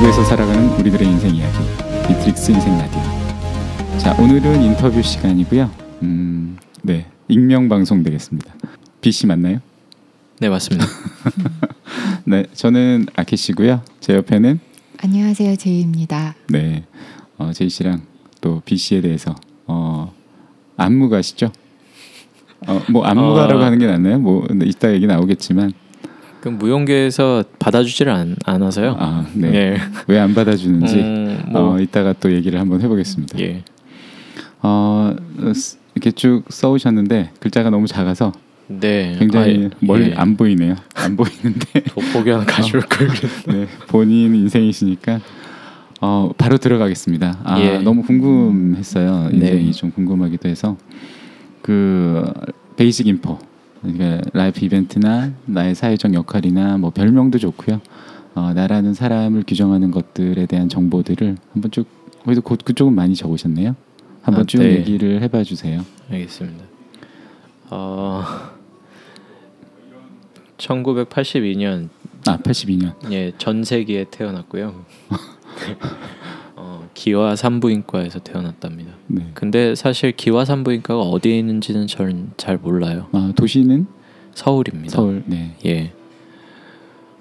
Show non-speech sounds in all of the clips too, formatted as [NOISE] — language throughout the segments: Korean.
지구에서 살아가는 우리들의 인생 이야기 비트릭스 인생 라디오. 자 오늘은 인터뷰 시간이고요. 음, 네 익명 방송 되겠습니다. B 씨 맞나요? 네 맞습니다. [LAUGHS] 네 저는 아키 씨고요. 제 옆에는 안녕하세요 제이입니다. 네 어, 제이 씨랑 또 B 씨에 대해서 어, 안무가시죠? 어, 뭐 안무가라고 어. 하는 게 낫나요? 뭐 네, 이따 얘기 나오겠지만 그 무용계에서 받아주지를 않, 않아서요. 아, 네. 예. 왜안 받아주는지 음, 뭐, 어, 이따가 또 얘기를 한번 해보겠습니다. 예. 어, 쓰- 이렇게 쭉 써오셨는데 글자가 너무 작아서 네. 굉장히 아, 멀리 예. 안 보이네요. 안 보이는데 [LAUGHS] 돋보기 하나 가져올 걸. 네, 본인 인생이시니까 어, 바로 들어가겠습니다. 아, 예. 너무 궁금했어요. 인생이 네. 좀 궁금하기도 해서 그 basic info 그러니까 life event나 나의 사회적 역할이나 뭐 별명도 좋고요. 어, 나라는 사람을 규정하는 것들에 대한 정보들을 한번 쭉 그래도 곧 그쪽은 많이 적으셨네요. 한번 아, 쭉 네. 얘기를 해봐 주세요. 알겠습니다. 어, 1982년 아, 82년. 예 전 세기에 태어났고요. [LAUGHS] 어, 기와 산부인과에서 태어났답니다. 네. 근데 사실 기와 산부인과가 어디에 있는지는 저는 잘 몰라요. 아, 도시는 서울입니다. 서울. 네. 예.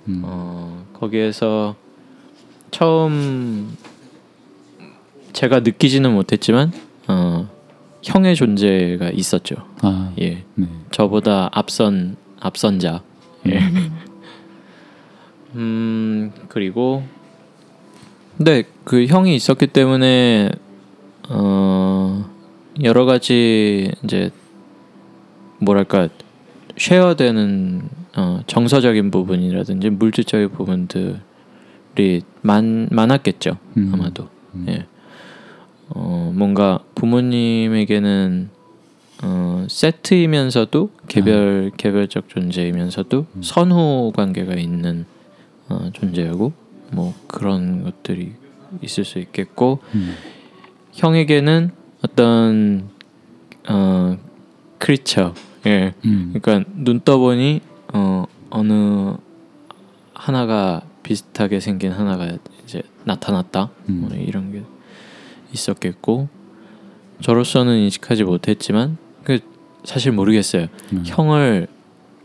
음. 어, 거기에서 처음 제가 느끼지는 못했지만 어, 형의 존재가 있었죠. 아, 예. 네. 저보다 앞선 앞선자. 예. 음 [LAUGHS] 그리고 근데 그 형이 있었기 때문에 어 여러 가지 이제 뭐랄까 쉐어되는 어, 정서적인 부분이라든지 물질적인 부분들이 많 많았겠죠 음. 아마도 음. 예. 어, 뭔가 부모님에게는 어, 세트이면서도 개별 개별적 존재이면서도 음. 선후 관계가 있는 어, 존재고 뭐 그런 것들이 있을 수 있겠고 음. 형에게는 어떤 어 크리처 예 음. 그러니까 눈 떠보니 어 어느 하나가 비슷하게 생긴 하나가 이제 나타났다 음. 뭐 이런 게 있었겠고 저로서는 인식하지 못했지만 그 사실 모르겠어요 음. 형을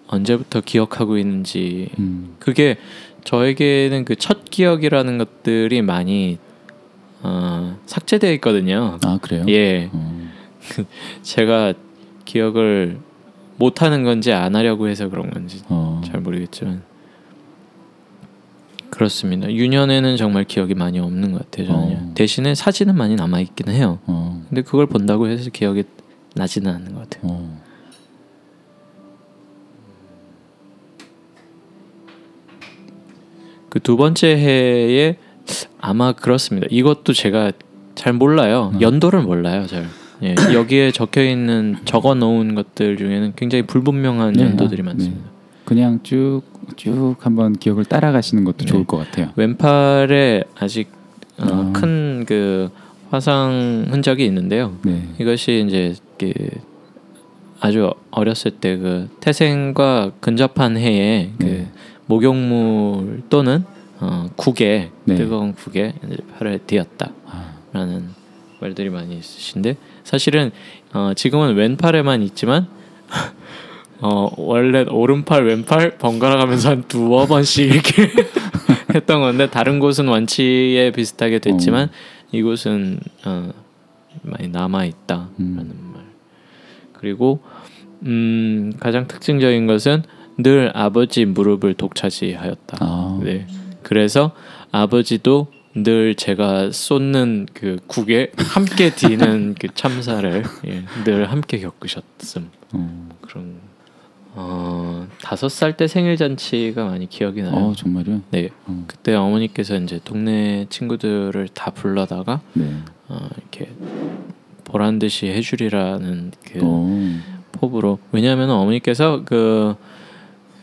언제부터 기억하고 있는지 음. 그게 저에게는 그 첫 기억이라는 것들이 많이 어, 삭제되어 있거든요. 아, 그래요? 예, 어. [LAUGHS] 제가 기억을 못 하는 건지 안 하려고 해서 그런 건지 어. 잘 모르겠지만 그렇습니다. 유년에는 정말 기억이 많이 없는 것 같아요. 저는요. 어. 대신에 사진은 많이 남아 있기는 해요. 어. 근데 그걸 본다고 해서 기억이 나지는 않는 것 같아요. 그 두 번째 해에 아마 그렇습니다. 이것도 제가 잘 몰라요. 음. 연도를 몰라요, 잘. 예, [COUGHS] 여기에 적혀 있는 적어 놓은 것들 중에는 굉장히 불분명한 네, 연도들이 아, 많습니다. 그냥 쭉 쭉 한번 기억을 따라가시는 것도 네. 좋을 것 같아요. 왼팔에 아직 어, 아. 큰그 화상 흔적이 있는데요. 네. 이것이 이제 그 아주 어렸을 때 그 태생과 근접한 해에 그 네. 목욕물 또는 어, 국에 네. 뜨거운 국에 팔을 뒤었다라는 아, 말들이 많이 있으신데 사실은 어, 지금은 왼팔에만 있지만 [LAUGHS] 어, 원래 오른팔 왼팔 번갈아 가면서 한 두어 번씩 이렇게 [LAUGHS] 했던 건데 다른 곳은 원치에 비슷하게 됐지만 이곳은 어, 많이 남아 있다라는 음. 말. 그리고 음, 가장 특징적인 것은 늘 아버지 무릎을 독차지하였다. 아. 네. 그래서 아버지도 늘 제가 쏟는 그 국에 함께 디는 [LAUGHS] 그 참사를 예, 늘 함께 겪으셨음 어. 그런 어 다섯 살 때 생일 잔치가 많이 기억이 나요. 어, 정말요? 네, 어. 그때 어머니께서 이제 동네 친구들을 다 불러다가 네. 어, 이렇게 보란 듯이 해주리라는 그 어. 포부로 왜냐하면 어머니께서 그,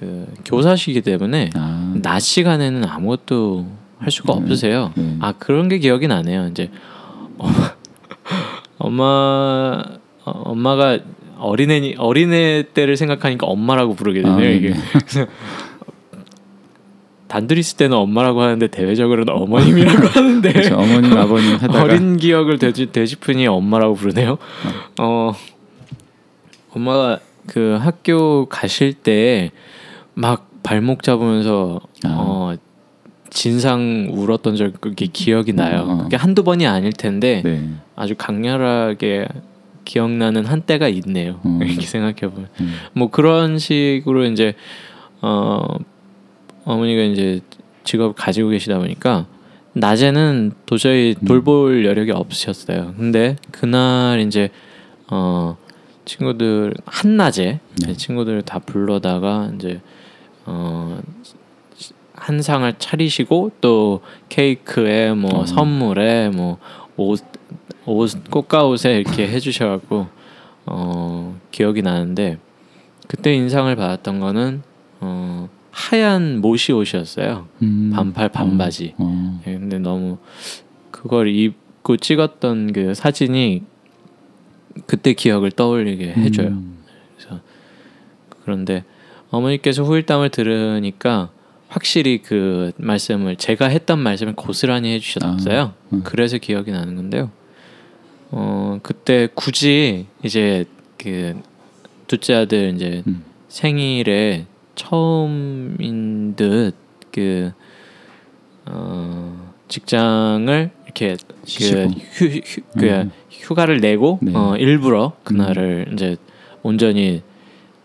그 교사시기 때문에 아. 낮 시간에는 아무것도 할 수가 네. 없으세요. 네. 아 그런 게 기억이 나네요. 이제 엄마, [LAUGHS] 엄마 어, 엄마가 어린애 어린애 때를 생각하니까 엄마라고 부르게 되네요. 아, 이게 네. [LAUGHS] 단둘이 있을 때는 엄마라고 하는데 대외적으로는 어머님이라고 [LAUGHS] 하는데 그렇죠. 어머님 아버님 하다가 어린 기억을 되짚, 되짚으니 엄마라고 부르네요. 어 엄마가 그 학교 가실 때 막 발목 잡으면서 아. 어 진상 울었던 적이 기억이 나요. 어. 그게 한두 번이 아닐 텐데 네. 아주 강렬하게 기억나는 한때가 있네요. 음. [LAUGHS] 이렇게 생각해 보면 음. 뭐 그런 식으로 이제 어 어머니가 이제 직업을 가지고 계시다 보니까 낮에는 도저히 음. 돌볼 여력이 없으셨어요. 근데 그날 이제 어 친구들 한낮에 네. 친구들 다 불러다가 이제 어 한 상을 차리시고 또 케이크에 뭐 어. 선물에 뭐 옷 옷 꽃가옷에 이렇게 해주셔갖고 어 기억이 나는데 그때 인상을 받았던 거는 어 하얀 모시 옷이었어요. 음. 반팔 반바지. 어. 어. 예, 근데 너무 그걸 입고 찍었던 그 사진이 그때 기억을 떠올리게 해줘요. 음. 그런데 어머니께서 후일담을 들으니까 확실히 그 말씀을 제가 했던 말씀을 고스란히 해주셨어요. 아, 음. 그래서 기억이 나는 건데요. 어 그때 굳이 이제 그 둘째 아들 이제 음. 생일에 처음인 듯그 어, 직장을 이렇게. 그, 휴, 휴, 그 음. 휴가를 내고 네. 어, 일부러 그날을 이제 온전히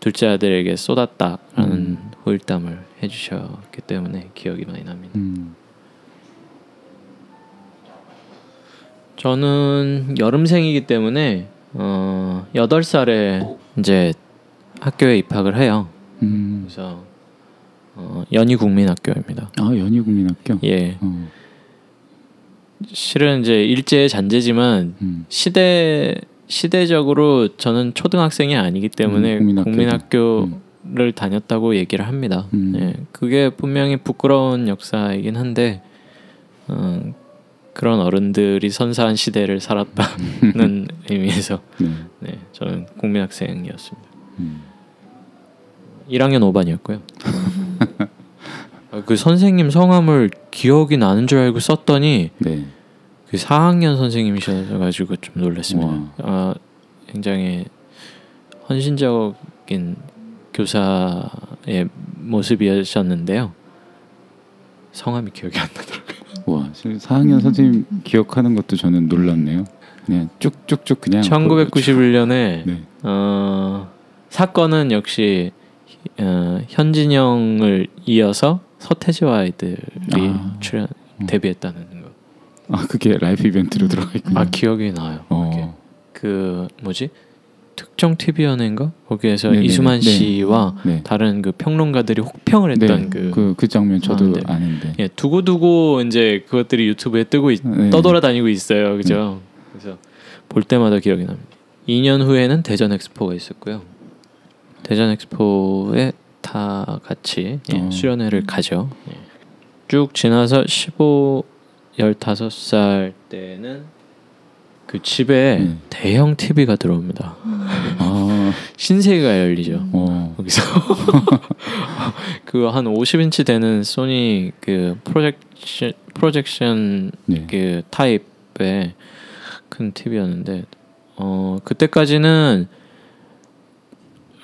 둘째 아들에게 쏟았다라는 음. 후일담을 해주셨기 때문에 기억이 많이 납니다. 음. 저는 여름생이기 때문에 어, 8살에 이제 학교에 입학을 해요. 음. 그래서 어, 연희국민학교입니다. 아 연희국민학교. 예. 어. 실은 이제 일제 잔재지만 음. 시대 시대적으로 저는 초등학생이 아니기 때문에 음, 국민학교도. 국민학교 를 다녔다고 얘기를 합니다. 음. 예, 그게 분명히 부끄러운 역사이긴 한데 어, 그런 어른들이 선사한 시대를 살았다는 [LAUGHS] 의미에서 네. 네, 저는 국민학생이었습니다. 음. 1학년 5반이었고요. 아, [LAUGHS] 그 선생님 성함을 기억이 나는 줄 알고 썼더니 네. 그 4학년 선생님이셔가지고 좀 놀랐습니다. 와. 아, 굉장히 헌신적인 교사의 모습이셨는데요. 성함이 기억이 안 나더라고요. 와, 4학년 선생님 기억하는 것도 저는 놀랐네요. 그냥 쭉쭉쭉 그냥 1991년에 네. 어, 사건은 역시 어, 현진영을 이어서 서태지와 아이들이 아. 출연 음. 데뷔했다는 거. 아 그게 life event로 들어가 있군요. 아 기억이 나요. 어. 그 뭐지 특종 TV 연예인가 거기에서 네네네. 이수만 네. 씨와 네. 다른 그 평론가들이 혹평을 네. 했던 그, 그, 그, 장면 저도 아, 네. 아는데. 예 두고 두고 이제 그것들이 유튜브에 뜨고 있, 네. 떠돌아다니고 있어요, 그죠? 그래서 볼 때마다 기억이 납니다. 2년 후에는 대전 엑스포가 있었고요. 대전 엑스포에 다 같이 예, 어. 수련회를 가죠. 예. 쭉 지나서 15, 15살 때는 그 집에 네. 대형 TV가 들어옵니다. 아, [LAUGHS] 신세계가 열리죠. 어, 거기서 [LAUGHS] 그 한 50인치 되는 소니 그 프로젝션 프로젝션 네. 그 타입의 큰 TV였는데 어 그때까지는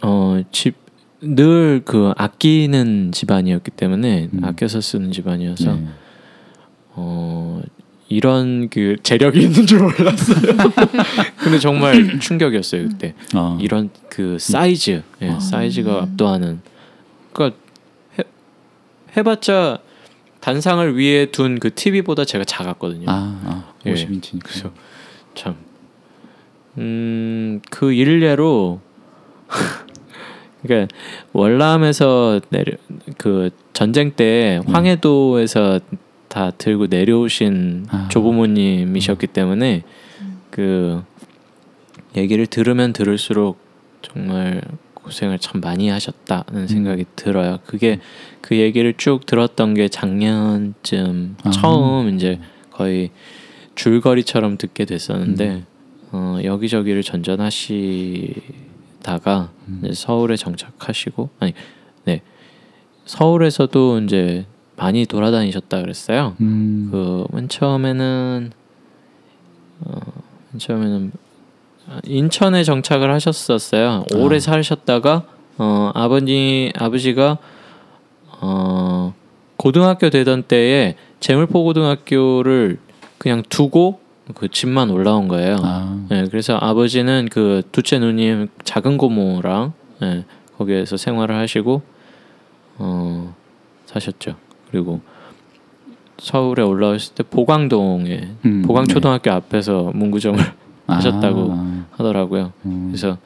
어집 늘 그 아끼는 집안이었기 때문에 음. 아껴서 쓰는 집안이어서 네. 어 이런 그 재력이 있는 줄 몰랐어요. [LAUGHS] 근데 정말 충격이었어요 그때. 아, 이런 그 사이즈, 예, 아. 사이즈가 압도하는. 그러니까 해, 해봤자 단상을 위에 둔 그 TV보다 제가 작았거든요. 아, 아, 예. 50인치니까. 그래서 참, 음, 그 일례로 [LAUGHS] 그러니까 월남에서 내려 그 전쟁 때 네. 황해도에서 다 들고 내려오신 아. 조부모님이셨기 때문에 그 얘기를 들으면 들을수록 정말 고생을 참 많이 하셨다는 생각이 들어요. 그게 그 얘기를 쭉 들었던 게 작년쯤 아. 처음 이제 거의 줄거리처럼 듣게 됐었는데 어, 여기저기를 전전하시다가 음. 서울에 정착하시고 아니 네 서울에서도 이제 많이 돌아다니셨다 그랬어요. 음. 그맨 처음에는 어, 맨 처음에는 인천에 정착을 하셨었어요. 오래 아. 사셨다가 어, 아버지 아버지가 어, 고등학교 되던 때에 재물포 고등학교를 그냥 두고 그 집만 올라온 거예요. 아. 네, 그래서 아버지는 그 두째 누님 작은 고모랑 예, 거기에서 생활을 하시고 어, 사셨죠. 그리고 서울에 올라오실 때 보광동에 음, 보광초등학교 앞에서 문구점을 네. 하셨다고 아. 하더라고요. 음. 그래서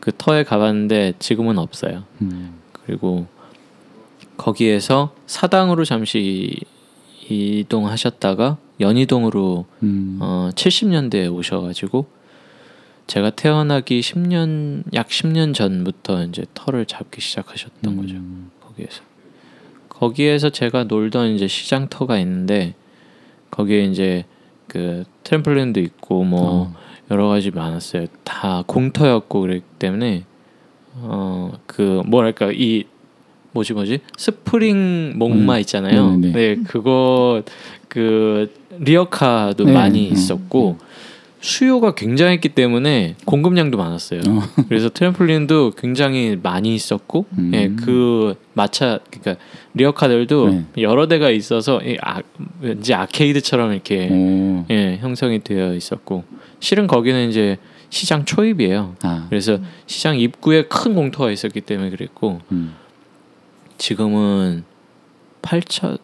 그 터에 가봤는데 지금은 없어요. 음. 그리고 거기에서 사당으로 잠시 이동하셨다가 연희동으로 음. 어, 70년대에 오셔가지고 제가 태어나기 10년 약 10년 전부터 이제 터를 잡기 시작하셨던 음. 거죠. 거기에서 거기에서 제가 놀던 이제 시장 터가 있는데 거기에 이제 그 트램플린도 있고 뭐 어. 여러 가지 많았어요. 다 공터였고 그랬기 때문에 어 그 뭐랄까 이 뭐지 뭐지 스프링 목마 음. 있잖아요. 네네네. 네 그거 그 리어카도 네. 많이 음. 있었고 수요가 굉장했기 때문에 공급량도 많았어요. 어. 그래서 트램플린도 굉장히 많이 있었고, 음. 예, 그 마차 그러니까 리어카들도 네. 여러 대가 있어서 이 아, 왠지 아케이드처럼 이렇게 오. 예, 형성이 되어 있었고, 실은 거기는 이제 시장 초입이에요. 아. 그래서 시장 입구에 큰 공터가 있었기 때문에 그랬고, 음. 지금은 8차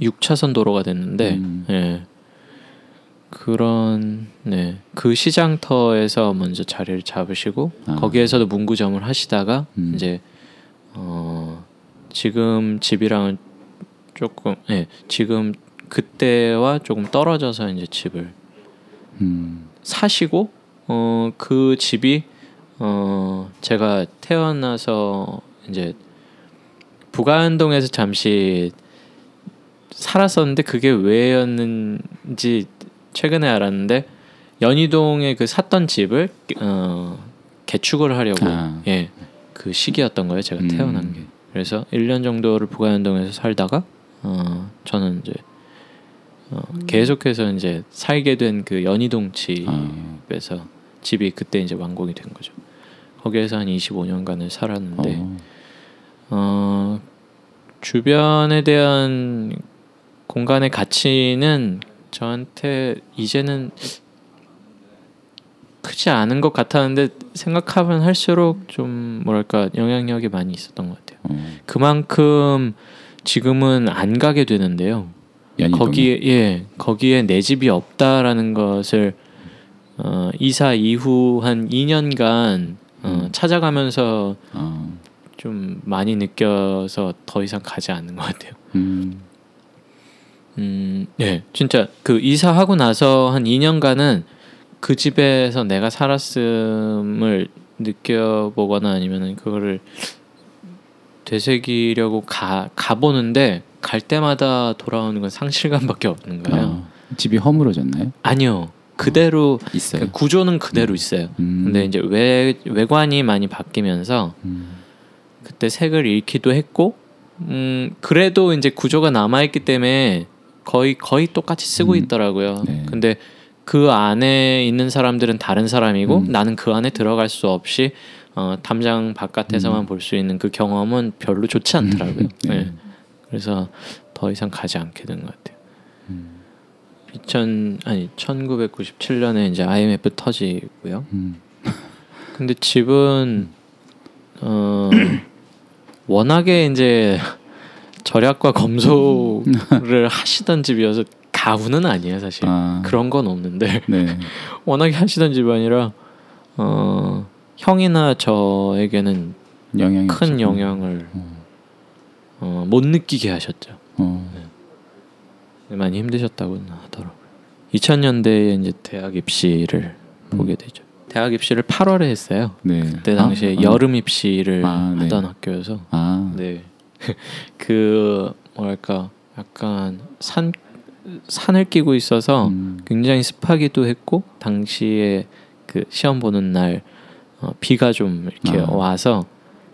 6차선 도로가 됐는데, 음. 예. 그런 네. 그 시장터에서 먼저 자리를 잡으시고 아. 거기에서도 문구점을 하시다가 음. 이제 어 지금 집이랑은 조금 예. 지금 그때와 조금 떨어져서 이제 집을 음. 사시고 어 그 집이 어 제가 태어나서 이제 부가현동에서 잠시 살았었는데 그게 왜였는지 최근에 알았는데 연희동에 그 샀던 집을 어 개축을 하려고 아. 예그 시기였던 거예요 제가 음. 태어난 게 그래서 1년 정도를 부가현동에서 살다가 어 저는 이제 어 계속해서 이제 살게 된 그 연희동 집에서 아. 집이 그때 이제 완공이 된 거죠 거기에서 한 25년간을 살았는데 어. 어, 주변에 대한 공간의 가치는 저한테 이제는 크지 않은 것 같았는데 생각하면 할수록 좀 뭐랄까 영향력이 많이 있었던 것 같아요. 어. 그만큼 지금은 안 가게 되는데요. 거기에 예 거기에 내 집이 없다라는 것을 어, 이사 이후 한 2년간 어, 음. 찾아가면서 어. 좀 많이 느껴서 더 이상 가지 않는 것 같아요. 음. 음, 네, 진짜 그 이사하고 나서 한 2년간은 그 집에서 내가 살았음을 느껴보거나 아니면은 그거를 되새기려고 가 가보는데 갈 때마다 돌아오는 건 상실감밖에 없는 거예요. 어. 집이 허물어졌나요? 아니요, 그대로 있어요. 그 구조는 그대로 있어요. 음. 근데 이제 외 외관이 많이 바뀌면서 음. 그때 색을 잃기도 했고 음 그래도 이제 구조가 남아 있기 때문에 거의 거의 똑같이 쓰고 음. 있더라고요. 네. 근데 그 안에 있는 사람들은 다른 사람이고 음. 나는 그 안에 들어갈 수 없이 어, 담장 바깥에서만 음. 볼수 있는 그 경험은 별로 좋지 않더라고요. [LAUGHS] 네. 네. 그래서 더 이상 가지 않게 된 것 같아요. 음. 2000 아니 1997년에 이제 IMF 터지고요. 음. 근데 집은 어 [CLEARS THROAT] 워낙에 이제 절약과 검소를 [LAUGHS] 하시던 집이어서 가훈은 아니에요 사실 아. 그런 건 없는데 네. [LAUGHS] 워낙에 하시던 집안이라 어 형이나 저에게는 영향이 큰 없었군요. 영향을 어. 어, 못 느끼게 하셨죠 어. 많이 힘드셨다고 하더라고요 2000년대에 이제 대학 입시를 음. 보게 되죠 대학 입시를 8월에 했어요 네. 그때 당시에 아, 여름 입시를 아, 네. 하던 학교여서 아. 네. [LAUGHS] 그 뭐랄까 약간 산 산을 끼고 있어서 음. 굉장히 습하기도 했고 당시에 그 시험 보는 날 어, 비가 좀 이렇게 아. 와서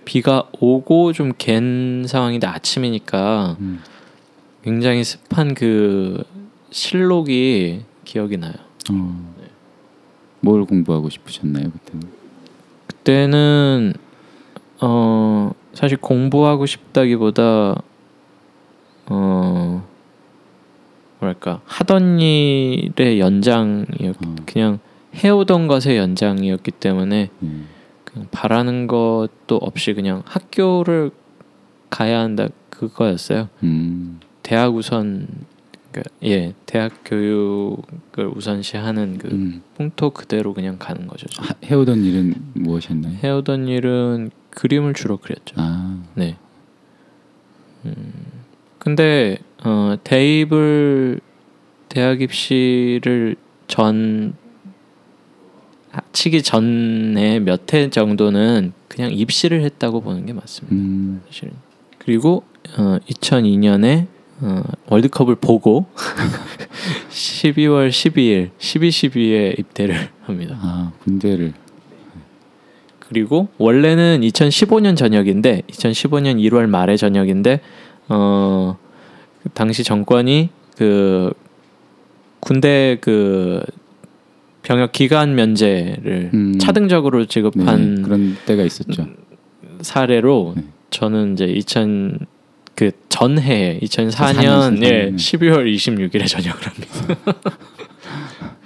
비가 오고 좀 갠 상황인데 아침이니까 음. 굉장히 습한 그 실록이 기억이 나요. 어. 뭘 공부하고 싶으셨나요 그때는? 그때는 어 사실 공부하고 싶다기보다 어 뭐랄까 하던 일의 연장이었 어. 그냥 해오던 것의 연장이었기 때문에 예. 그냥 바라는 것도 없이 그냥 학교를 가야 한다 그거였어요. 음. 대학 우선 그러니까 예 대학 교육을 우선시하는 그 음. 풍토 그대로 그냥 가는 거죠. 하, 해오던 일은 무엇이었나요? 해오던 일은 그림을 주로 그렸죠. 아, 네. 음, 근데 어, 대입을 대학 입시를 전 치기 전에 몇 해 정도는 그냥 입시를 했다고 보는 게 맞습니다. 음. 사실은. 그리고 어, 2002년에 어, 월드컵을 보고 12월 12일, 12, 12에 입대를 합니다. 아 군대를 그리고 원래는 2015년 전역인데 2015년 1월 말에 전역인데 어그 당시 정권이 그 군대 그 병역 기간 면제를 음. 차등적으로 네, 지급한 그런 때가 있었죠. 사례로 네. 저는 이제 2000 그 전해 2004년 2004년, 예 네. 12월 26일에 전역을 합니다. [LAUGHS]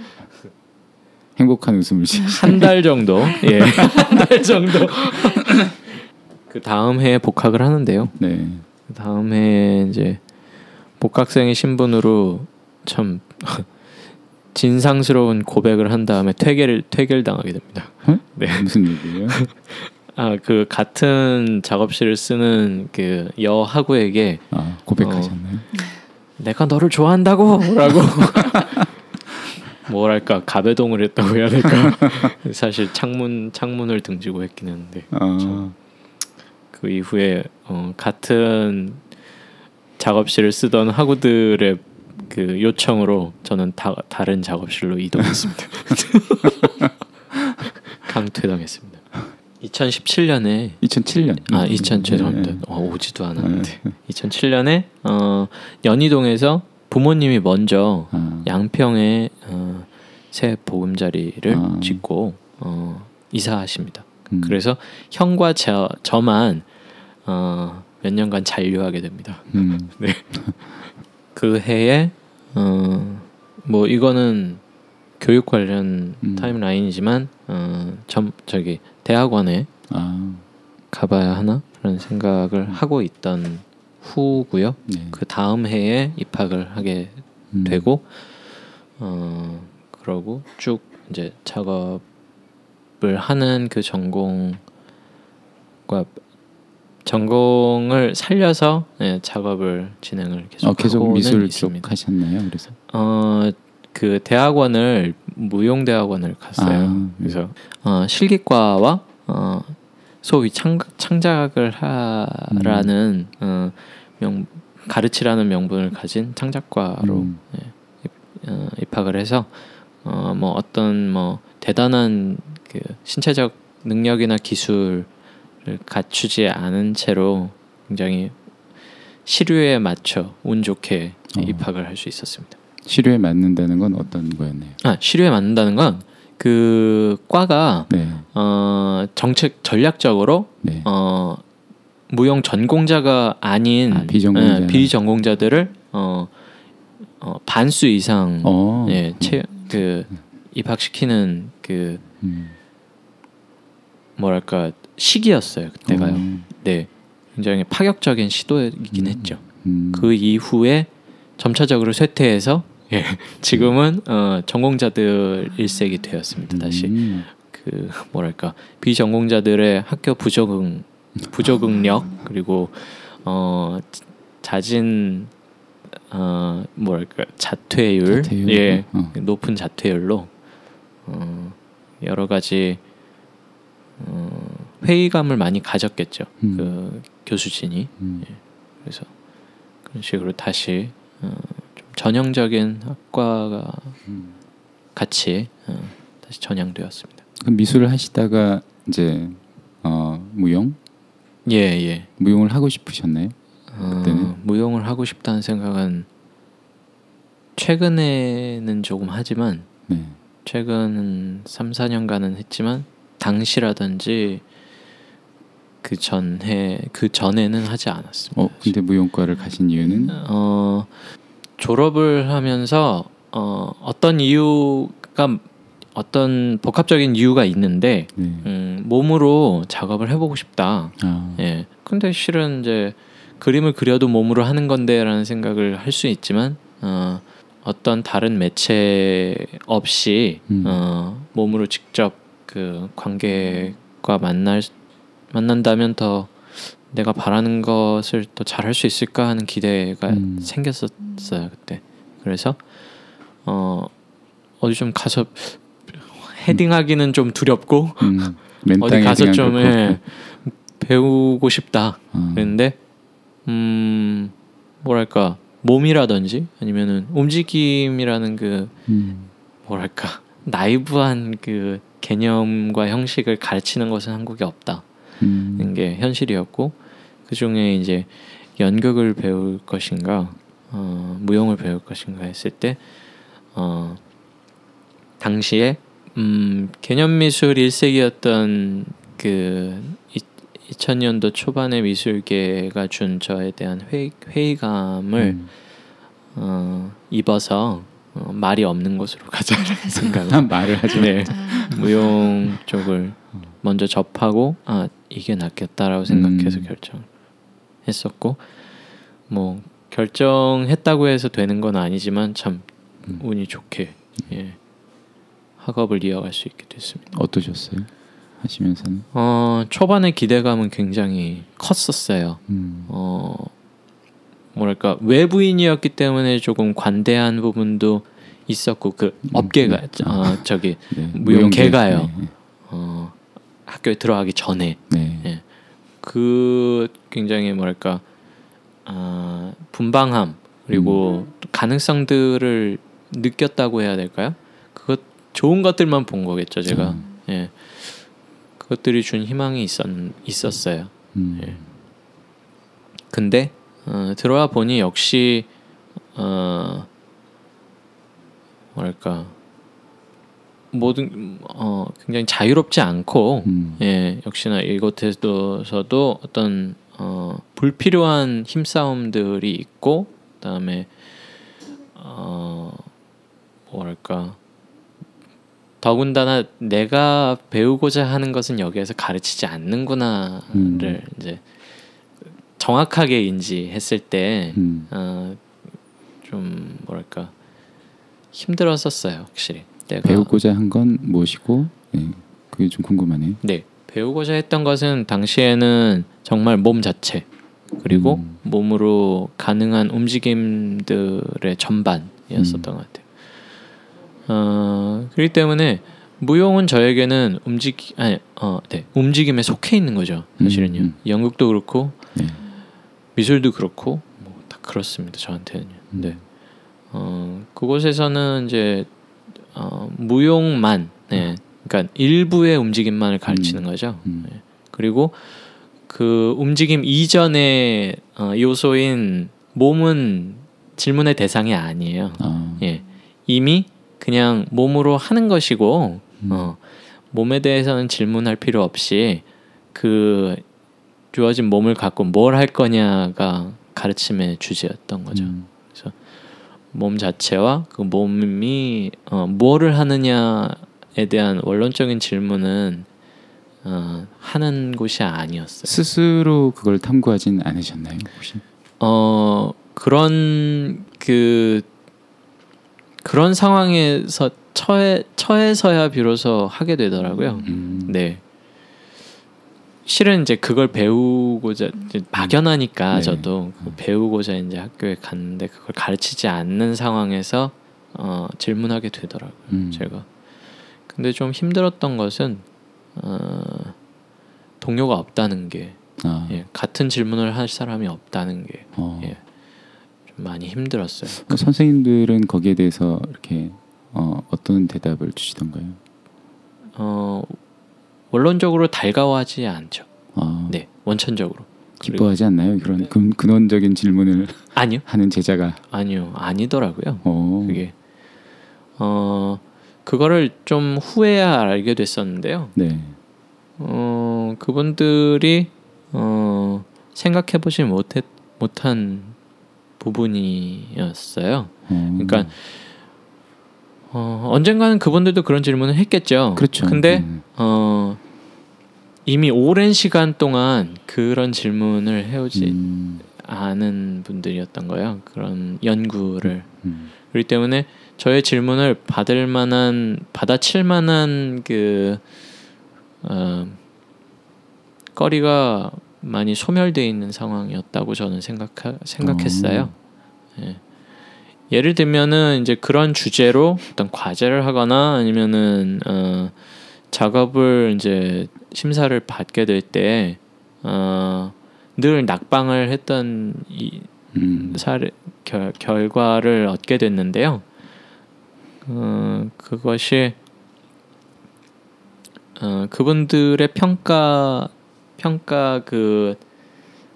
행복한 웃음을 지. 한달 정도 [LAUGHS] 예 한 달 정도 [LAUGHS] 그 다음 해에 복학을 하는데요. 네. 그 다음 해에 이제 복학생의 신분으로 참 [LAUGHS] 진상스러운 고백을 한 다음에 퇴계를 퇴계를 당하게 됩니다. 어? 네. 무슨 얘기예요? 아 그 같은 작업실을 쓰는 그 여하구에게 아 고백하셨나요? 내가 너를 좋아한다고라고 뭐랄까 가배동을 했다고 해야 될까 [LAUGHS] 사실 창문 창문을 등지고 했긴 했는데 아, 그 이후에 어, 같은 작업실을 쓰던 하구들의 그 요청으로 저는 다, 다른 작업실로 이동했습니다. [LAUGHS] 강퇴당했습니다. 2017년에 2007년. 아 2000 죄송합니다. 네. 어, 오지도 않았는데 2007년에 어, 연희동에서 부모님이 먼저 아, 양평에 어, 새 보금자리를 아. 짓고 어, 이사하십니다. 음. 그래서 형과 저, 저만 어, 몇 년간 잔류하게 됩니다. 음, [LAUGHS] 그 해에 어, 뭐 이거는 교육 관련 음. 타임라인이지만 어, 점, 저기 대학원에 아, 가봐야 하나라는 생각을 하고 있던 후고요. 네. 그 다음 해에 입학을 하게 음. 되고 어 그러고 쭉 이제 작업을 하는 그 전공과 전공을 살려서 예, 작업을 진행을 계속 어, 계속 미술 있습니다. 쪽 하셨나요? 그래서 어 그 대학원을 무용 대학원을 갔어요. 아, 그래서 어, 실기과와 어, 소위 창, 창작을 하라는 음. 어, 명 가르치라는 명분을 가진 창작과로 음. 어, 입학을 해서 어, 뭐 어떤 뭐 대단한 그 신체적 능력이나 기술을 갖추지 않은 채로 굉장히 시류에 맞춰 운 좋게 어. 입학을 할 수 있었습니다. 시류에 맞는다는 건 어떤 거였나요? 아 시류에 맞는다는 건 그 과가 네, 어, 정책 전략적으로 네. 어, 무용 전공자가 아닌 아, 비전공자. 예, 비전공자들을 어, 어, 반수 이상 어, 예, 채, 그 입학시키는 그 음. 뭐랄까 시기였어요 그때가요. 어, 네, 굉장히 파격적인 시도이긴 음. 했죠. 음. 그 이후에 점차적으로 쇠퇴해서 예, [LAUGHS] 지금은 어, 전공자들 일색이 되었습니다. 다시 음. 그 뭐랄까 비전공자들의 학교 부적응 부적응력 그리고 어 자진 어 뭐랄까 자퇴율, 자퇴율? 예 어. 높은 자퇴율로 어 여러 가지 어 회의감을 많이 가졌겠죠 음. 그 교수진이 음. 그래서 그런 식으로 다시 어, 좀 전형적인 학과가 음. 같이 어, 다시 전향되었습니다. 그럼 미술을 하시다가 이제 어, 무용 예 예. 무용을 하고 싶으셨나요? 그때는? 어, 무용을 하고 싶다는 생각은 최근에는 조금 하지만 네. 최근 3, 4년간은 했지만 당시라든지 그 전해 그 전에는 하지 않았습니다. 어 근데 무용과를 가신 이유는 어, 졸업을 하면서 어, 어떤 이유가 어떤 복합적인 이유가 있는데 네. 음, 몸으로 작업을 해보고 싶다. 아, 예. 근데 실은 이제 그림을 그려도 몸으로 하는 건데라는 생각을 할 수 있지만 어, 어떤 다른 매체 없이 음. 어, 몸으로 직접 그 관객과 만날 만난다면 더 내가 바라는 것을 더 잘할 수 있을까 하는 기대가 음. 생겼었어요 그때. 그래서 어 어디 좀 가서 헤딩하기는 좀 두렵고 음, 맨 [LAUGHS] 어디 가서 좀. 예, 배우고 싶다. 아, 그랬는데 음 뭐랄까 몸이라든지 아니면은 움직임이라는 그 음, 뭐랄까 나이브한 그 개념과 형식을 가르치는 것은 한국에 없다는 음, 게 현실이었고 그 중에 이제 연극을 배울 것인가 어, 무용을 배울 것인가 했을 때 어, 당시에 음, 개념 미술 1세기였던 그 2000년도 초반의 미술계가 준 저에 대한 회, 회의감을 음. 어, 입어서 어, 말이 없는 곳으로 [LAUGHS] 가자라는 생각을 한 말을 하죠. 네. 아, 무용 쪽을 먼저 접하고 아 이게 낫겠다라고 생각해서 음. 결정했었고 뭐 결정했다고 해서 되는 건 아니지만 참 음. 운이 좋게 예, 학업을 이어갈 수 있게 됐습니다. 어떠셨어요? 하시면서는? 어 초반의 기대감은 굉장히 컸었어요. 음, 어 뭐랄까 외부인이었기 때문에 조금 관대한 부분도 있었고 그 업계가 어, 저기 [LAUGHS] 네. 무용계가요. 네, 어, 학교에 들어가기 전에 네. 예. 그 굉장히 뭐랄까 아, 분방함 그리고 또 가능성들을 느꼈다고 해야 될까요? 그것 좋은 것들만 본 거겠죠 제가 음. 예 그것들이 준 희망이 있었 있었어요. 음, 예. 근데 어, 들어와 보니 역시 어 뭐랄까 모든 어 굉장히 자유롭지 않고 음, 예 역시나 이곳에서도 어떤 어 불필요한 힘싸움들이 있고 그다음에 어 뭐랄까 더군다나 내가 배우고자 하는 것은 여기에서 가르치지 않는구나를 음. 이제 정확하게 인지했을 때 음, 어, 좀 뭐랄까 힘들었었어요 확실히 내가 배우고자 한 건 무엇이고? 네, 그게 좀 궁금하네요. 네 배우고자 했던 것은 당시에는 정말 몸 자체 그리고 음. 몸으로 가능한 움직임들의 전반이었었던 음. 것 같아요. 어 그렇기 때문에 무용은 저에게는 움직 아니 어 네 움직임에 속해 있는 거죠 사실은요. 음, 음. 연극도 그렇고 네. 미술도 그렇고 뭐 다 그렇습니다 저한테는요. 음. 네. 어 그곳에서는 이제 어, 무용만 네. 그러니까 일부의 움직임만을 가르치는 거죠. 음. 네. 그리고 그 움직임 이전의 어, 요소인 몸은 질문의 대상이 아니에요. 아, 예. 이미 그냥 몸으로 하는 것이고 음. 어, 몸에 대해서는 질문할 필요 없이 그 주어진 몸을 갖고 뭘 할 거냐가 가르침의 주제였던 거죠. 음, 몸 자체와 그 몸이 어, 뭐를 하느냐에 대한 원론적인 질문은 어, 하는 곳이 아니었어요. 스스로 그걸 탐구하진 않으셨나요 혹시? 어 그런 그 그런 상황에서 처해 처해서야 비로소 하게 되더라고요. 음, 네. 실은 이제 그걸 배우고자 이제 막연하니까 네. 저도 그 배우고자 이제 학교에 갔는데 그걸 가르치지 않는 상황에서 어, 질문하게 되더라고요. 음. 제가. 근데 좀 힘들었던 것은 어, 동료가 없다는 게 아, 예, 같은 질문을 할 사람이 없다는 게 어. 예. 좀 많이 힘들었어요. 그 선생님들은 거기에 대해서 이렇게 어, 어떤 대답을 주시던가요? 어, 원론적으로 달가워하지 않죠. 아, 네, 원천적으로. 기뻐하지 않나요? 그런 근, 근원적인 질문을 [LAUGHS] 아니요, 하는 제자가. 아니요, 아니더라고요. 어. 그게 어 그거를 좀 후에야 알게 됐었는데요. 네. 어 그분들이 어 생각해 보지 못했 못한 부분이었어요. 어. 그러니까 어 언젠가는 그분들도 그런 질문을 했겠죠. 그렇죠. 근데 음. 어 이미 오랜 시간 동안 그런 질문을 해오지 음. 않은 분들이었던 거예요. 그런 연구를 음. 그렇기 때문에 저의 질문을 받을 만한 받아칠 만한 그 어, 거리가 많이 소멸돼 있는 상황이었다고 저는 생각 생각했어요. 예. 예를 들면은 이제 그런 주제로 어떤 과제를 하거나 아니면은 어, 작업을 이제 심사를 받게 될 때 어, 늘 낙방을 했던 이 음. 사례 결, 결과를 얻게 됐는데요. 어, 그것이 어, 그분들의 평가 평가 그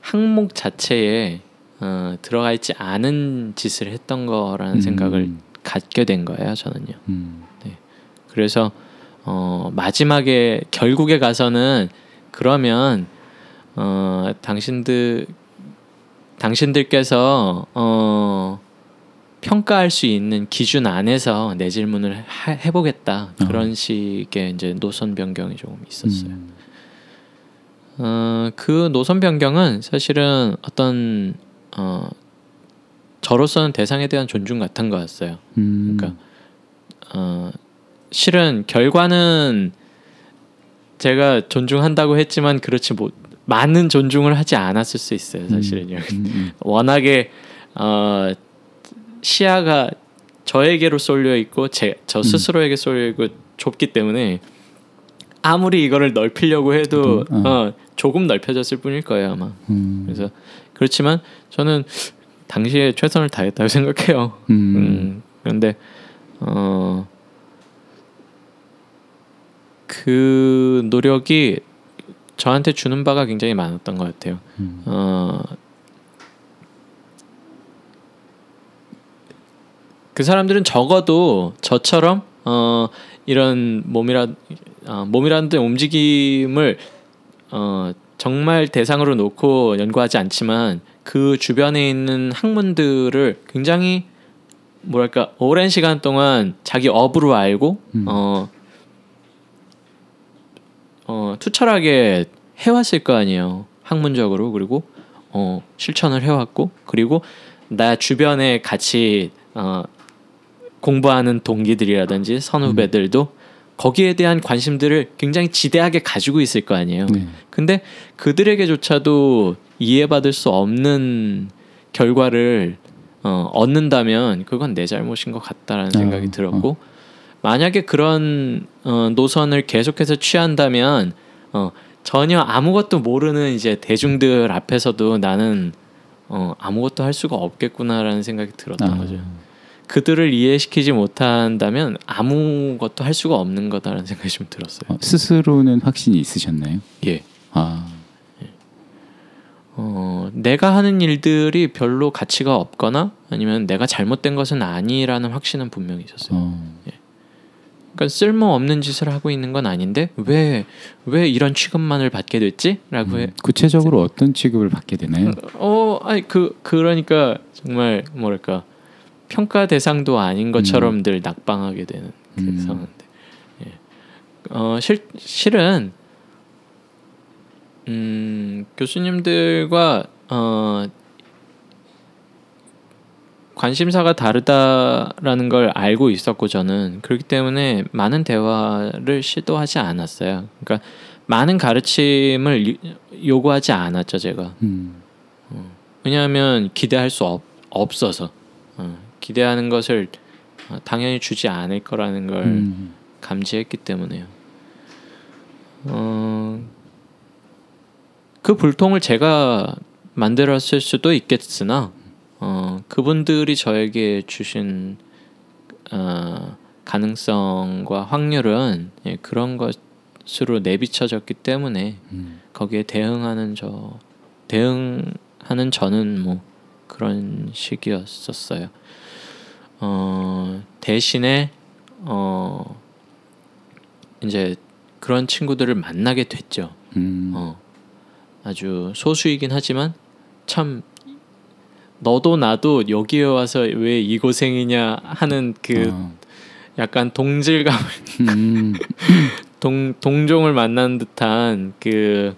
항목 자체에 어, 들어가 있지 않은 짓을 했던 거라는 음. 생각을 갖게 된 거예요. 저는요. 음. 그래서 어, 마지막에 결국에 가서는 그러면 어, 당신들 당신들께서 어, 평가할 수 있는 기준 안에서 내 질문을 하, 해보겠다 그런 식의 이제 노선 변경이 조금 있었어요. 음. 어, 그 노선 변경은 사실은 어떤 어, 저로서는 대상에 대한 존중 같은 거였어요. 음. 그러니까 어, 실은 결과는 제가 존중한다고 했지만 그렇지 못 많은 존중을 하지 않았을 수 있어요. 사실은요. 음, 음. [LAUGHS] 워낙에 어, 시야가 저에게로 쏠려 있고 제 저 스스로에게 쏠려 있고 좁기 때문에 아무리 이거를 넓히려고 해도 음, 어. 어, 조금 넓혀졌을 뿐일 거예요 아마. 음. 그래서 그렇지만 저는 당시에 최선을 다했다고 [LAUGHS] 생각해요. 음. 음, 그런데 어, 그 노력이 저한테 주는 바가 굉장히 많았던 것 같아요. 음. 어, 그 사람들은 적어도 저처럼 어, 이런 몸이라 어, 몸이라는 데 움직임을 어, 정말 대상으로 놓고 연구하지 않지만 그 주변에 있는 학문들을 굉장히 뭐랄까 오랜 시간 동안 자기 업으로 알고 음. 어, 어, 투철하게 해왔을 거 아니에요 학문적으로 그리고 어, 실천을 해왔고 그리고 나 주변에 같이 어, 공부하는 동기들이라든지 선후배들도 거기에 대한 관심들을 굉장히 지대하게 가지고 있을 거 아니에요. 네. 근데 그들에게조차도 이해받을 수 없는 결과를 어, 얻는다면 그건 내 잘못인 것 같다라는 어, 생각이 들었고 만약에 그런 어, 노선을 계속해서 취한다면 어, 전혀 아무것도 모르는 이제 대중들 앞에서도 나는 어, 아무것도 할 수가 없겠구나라는 생각이 들었던 아. 거죠. 그들을 이해시키지 못한다면 아무것도 할 수가 없는 거다라는 생각이 좀 들었어요. 어, 스스로는 확신이 있으셨나요? 예. 아. 어, 내가 하는 일들이 별로 가치가 없거나 아니면 내가 잘못된 것은 아니라는 확신은 분명히 있었어요. 어. 그러니까 쓸모 없는 짓을 하고 있는 건 아닌데 왜 왜 이런 취급만을 받게 됐지?라고 해. 음. 구체적으로 어떤 취급을 받게 되나요? 어, 아니 그 그러니까 정말 뭐랄까 평가 대상도 아닌 것처럼 늘 낙방하게 되는 그 음. 상황인데. 예. 어, 실 실은 음, 교수님들과 어, 관심사가 다르다라는 걸 알고 있었고 저는 그렇기 때문에 많은 대화를 시도하지 않았어요. 그러니까 많은 가르침을 유- 요구하지 않았죠 제가. 음. 왜냐하면 기대할 수 없, 없어서 어, 기대하는 것을 어, 당연히 주지 않을 거라는 걸 음. 감지했기 때문에요. 어, 그 불통을 제가 만들었을 수도 있겠으나 어, 그분들이 저에게 주신 어, 가능성과 확률은 예, 그런 것으로 내비쳐졌기 때문에 음. 거기에 대응하는 저 대응하는 저는 뭐 그런 식이었었어요. 어, 대신에 어 이제 그런 친구들을 만나게 됐죠. 음. 어, 아주 소수이긴 하지만 참 너도 나도 여기에 와서 왜 이 고생이냐 하는 그 어. 약간 동질감 음. [LAUGHS] 동 동종을 만난 듯한 그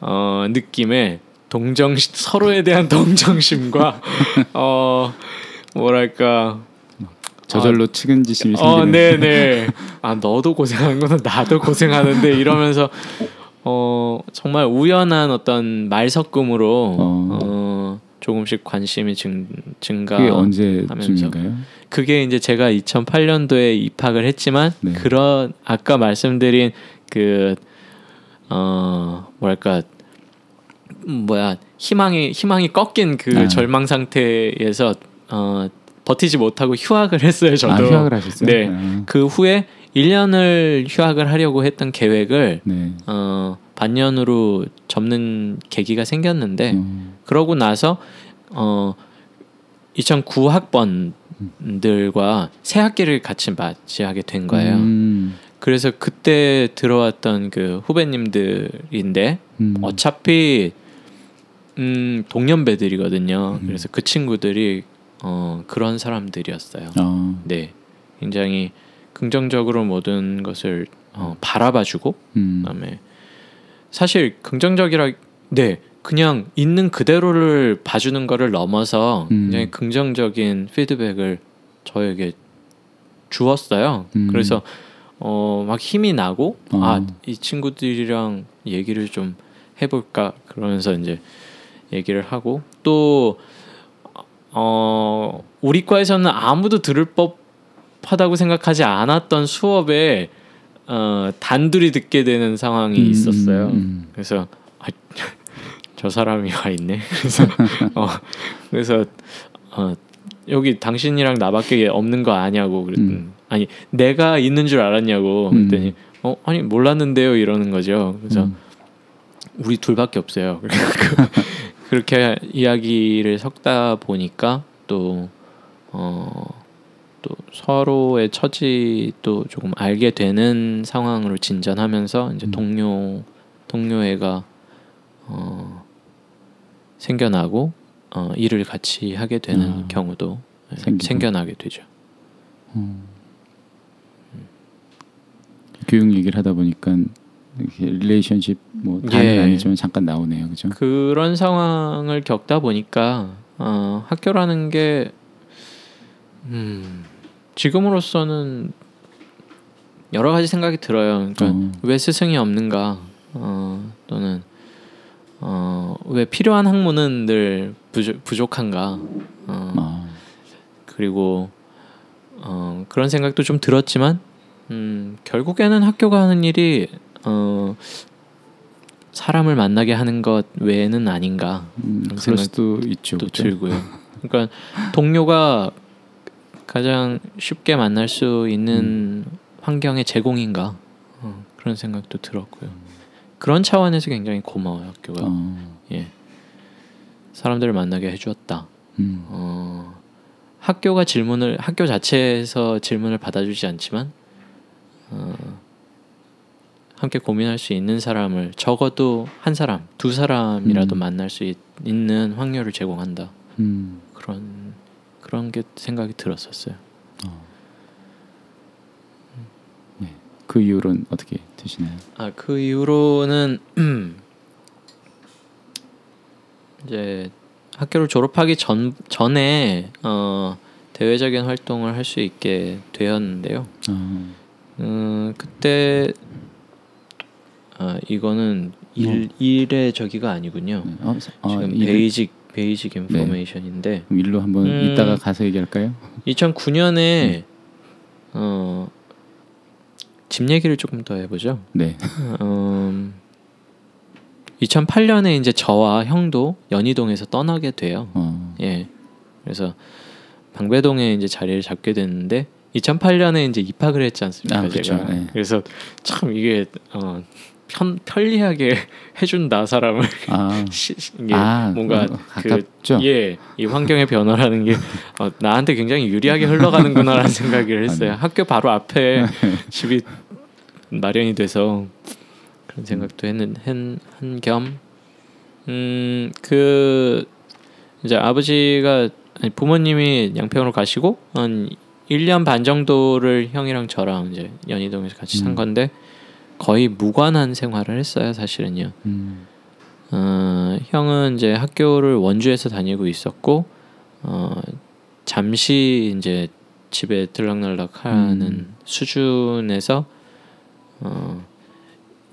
어, 느낌의 동정 서로에 대한 동정심과 [LAUGHS] 어 뭐랄까 저절로 측은지심이 어, 생기는. 네네. [LAUGHS] 아 너도 고생하는구나, 나도 고생하는데 이러면서 어 정말 우연한 어떤 말 섞음으로 어. 어, 조금씩 관심이 증 증가. 그게 언제쯤인가요? 그게 이제 제가 2008년도에 입학을 했지만 네. 그런 아까 말씀드린 그 어 뭐랄까 음, 뭐야 희망이 희망이 꺾인 그 아. 절망 상태에서 어 버티지 못하고 휴학을 했어요 저도 아, 휴학을 하셨어요? 네. 아, 그 후에 1년을 휴학을 하려고 했던 계획을 네. 어 반년으로 접는 계기가 생겼는데 음. 그러고 나서 어 2009학번들과 새 학기를 같이 맞이하게 된 거예요. 음. 그래서 그때 들어왔던 그 후배님들인데 음. 어차피 음 동년배들이거든요. 음. 그래서 그 친구들이 어 그런 사람들이었어요. 어. 네, 굉장히 긍정적으로 모든 것을 어, 바라봐주고 음. 그다음에 사실 긍정적이라 네 그냥 있는 그대로를 봐주는 거를 넘어서 음. 굉장히 긍정적인 피드백을 저에게 주었어요. 음. 그래서 어 막 힘이 나고 어. 아이 친구들이랑 얘기를 좀 해볼까 그러면서 이제 얘기를 하고 또 어 우리 과에서는 아무도 들을 법하다고 생각하지 않았던 수업에 어 단둘이 듣게 되는 상황이 음, 있었어요. 음, 그래서 아, [LAUGHS] 저 사람이 와 있네. [LAUGHS] 그래서 어 그래서 어 여기 당신이랑 나밖에 없는 거 아냐고 그랬더니 음. 아니 내가 있는 줄 알았냐고 음. 그랬더니 어 아니 몰랐는데요 이러는 거죠. 그래서 음. 우리 둘밖에 없어요. [LAUGHS] 그렇게 이야기를 섞다 보니까 또 어, 또 서로의 처지도 조금 알게 되는 상황으로 진전하면서 이제 음. 동료 동료애가 어, 생겨나고 어, 일을 같이 하게 되는 아, 경우도 예, 생기고. 생겨나게 되죠. 교육 얘기를 하다 보니까 이렇게 릴레이션십 뭐 다는 예. 아니지만 잠깐 나오네요, 그죠? 그런 상황을 겪다 보니까 어, 학교라는 게 음, 지금으로서는 여러 가지 생각이 들어요. 그러니까 어. 왜 스승이 없는가 어, 또는 어, 왜 필요한 학문은 늘 부족, 부족한가 어, 아, 그리고 어, 그런 생각도 좀 들었지만 음, 결국에는 학교가 하는 일이 어, 사람을 만나게 하는 것 외에는 아닌가 음, 그럴 수도 있죠, 또 그죠? 들고요. 그러니까 동료가 가장 쉽게 만날 수 있는 환경의 제공인가 어, 그런 생각도 들었고요. 그런 차원에서 굉장히 고마워요 학교가 어, 예 사람들을 만나게 해주었다. 음, 어, 학교가 질문을 학교 자체에서 질문을 받아주지 않지만 어, 함께 고민할 수 있는 사람을 적어도 한 사람, 두 사람이라도 음. 만날 수 있, 는 확률을 제공한다. 음, 그런 그런 게 생각이 들었었어요. 그 이후로는 어떻게 되시나요? 아 그 이후로는 [CLEARS THROAT] 이제 학교를 졸업하기 전 전에 어, 대외적인 활동을 할 수 있게 되었는데요. 아, 음 그때 아 이거는 일 일의 저기가 아니군요. 네. 어, 사- 어, 지금 일- basic basic information인데 그럼 일로 한번 음. 이따가 가서 얘기할까요? 2009년에 어, 집 얘기를 조금 더 해보죠. 네. [LAUGHS] 음, 2008년에 이제 저와 형도 연희동에서 떠나게 돼요. 어, 예. 그래서 방배동에 이제 자리를 잡게 됐는데 2008년에 이제 입학을 했지 않습니까? 아, 그쵸. 제가. 네. 그래서 참 이게 어, 편, 편리하게 [LAUGHS] 해준다 사람을 아, [LAUGHS] 시, 이게 아, 뭔가 어, 그 가깝죠? 예, 이 환경의 변화라는 게 [LAUGHS] 어, 나한테 굉장히 유리하게 흘러가는구나라는 생각을 했어요. 학교 바로 앞에 집이 마련이 돼서 그런 생각도 했는 한겸 음, 그 이제 아버지가 아니, 부모님이 양평으로 가시고 한 1년 반 정도를 형이랑 저랑 이제 연희동에서 같이 산 음. 건데 거의 무관한 생활을 했어요, 사실은요. 음, 어, 형은 이제 학교를 원주에서 다니고 있었고 어, 잠시 이제 집에 들락날락하는 음. 수준에서 어,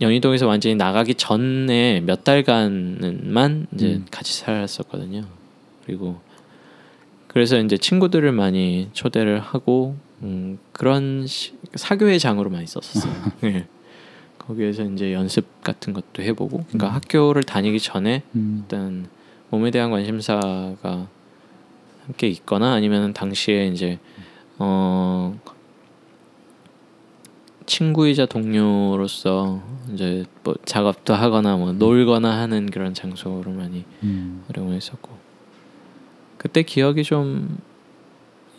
연희동에서 완전히 나가기 전에 몇 달간만 이제 음. 같이 살았었거든요. 그리고 그래서 이제 친구들을 많이 초대를 하고 음, 그런 시, 사교의 장으로 많이 썼었어요. 예. [LAUGHS] 거기에서 이제 연습 같은 것도 해보고, 그러니까 음. 학교를 다니기 전에 음, 일단 몸에 대한 관심사가 함께 있거나 아니면 당시에 이제 어 친구이자 동료로서 이제 뭐 작업도 하거나 뭐 놀거나 하는 그런 장소로 많이 음, 활용을 했었고 그때 기억이 좀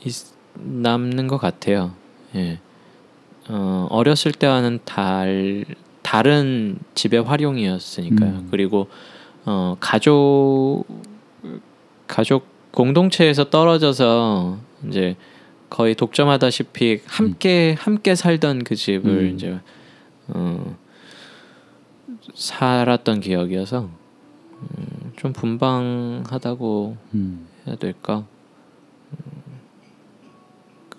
있, 남는 것 같아요. 예. 어, 어렸을 때와는 달 다른 집의 활용이었으니까요. 음. 그리고 어, 가족 가족 공동체에서 떨어져서 이제 거의 독점하다시피 함께 함께 살던 그 집을 음. 이제 어, 살았던 기억이어서 음, 좀 분방하다고 음, 해야 될까 음,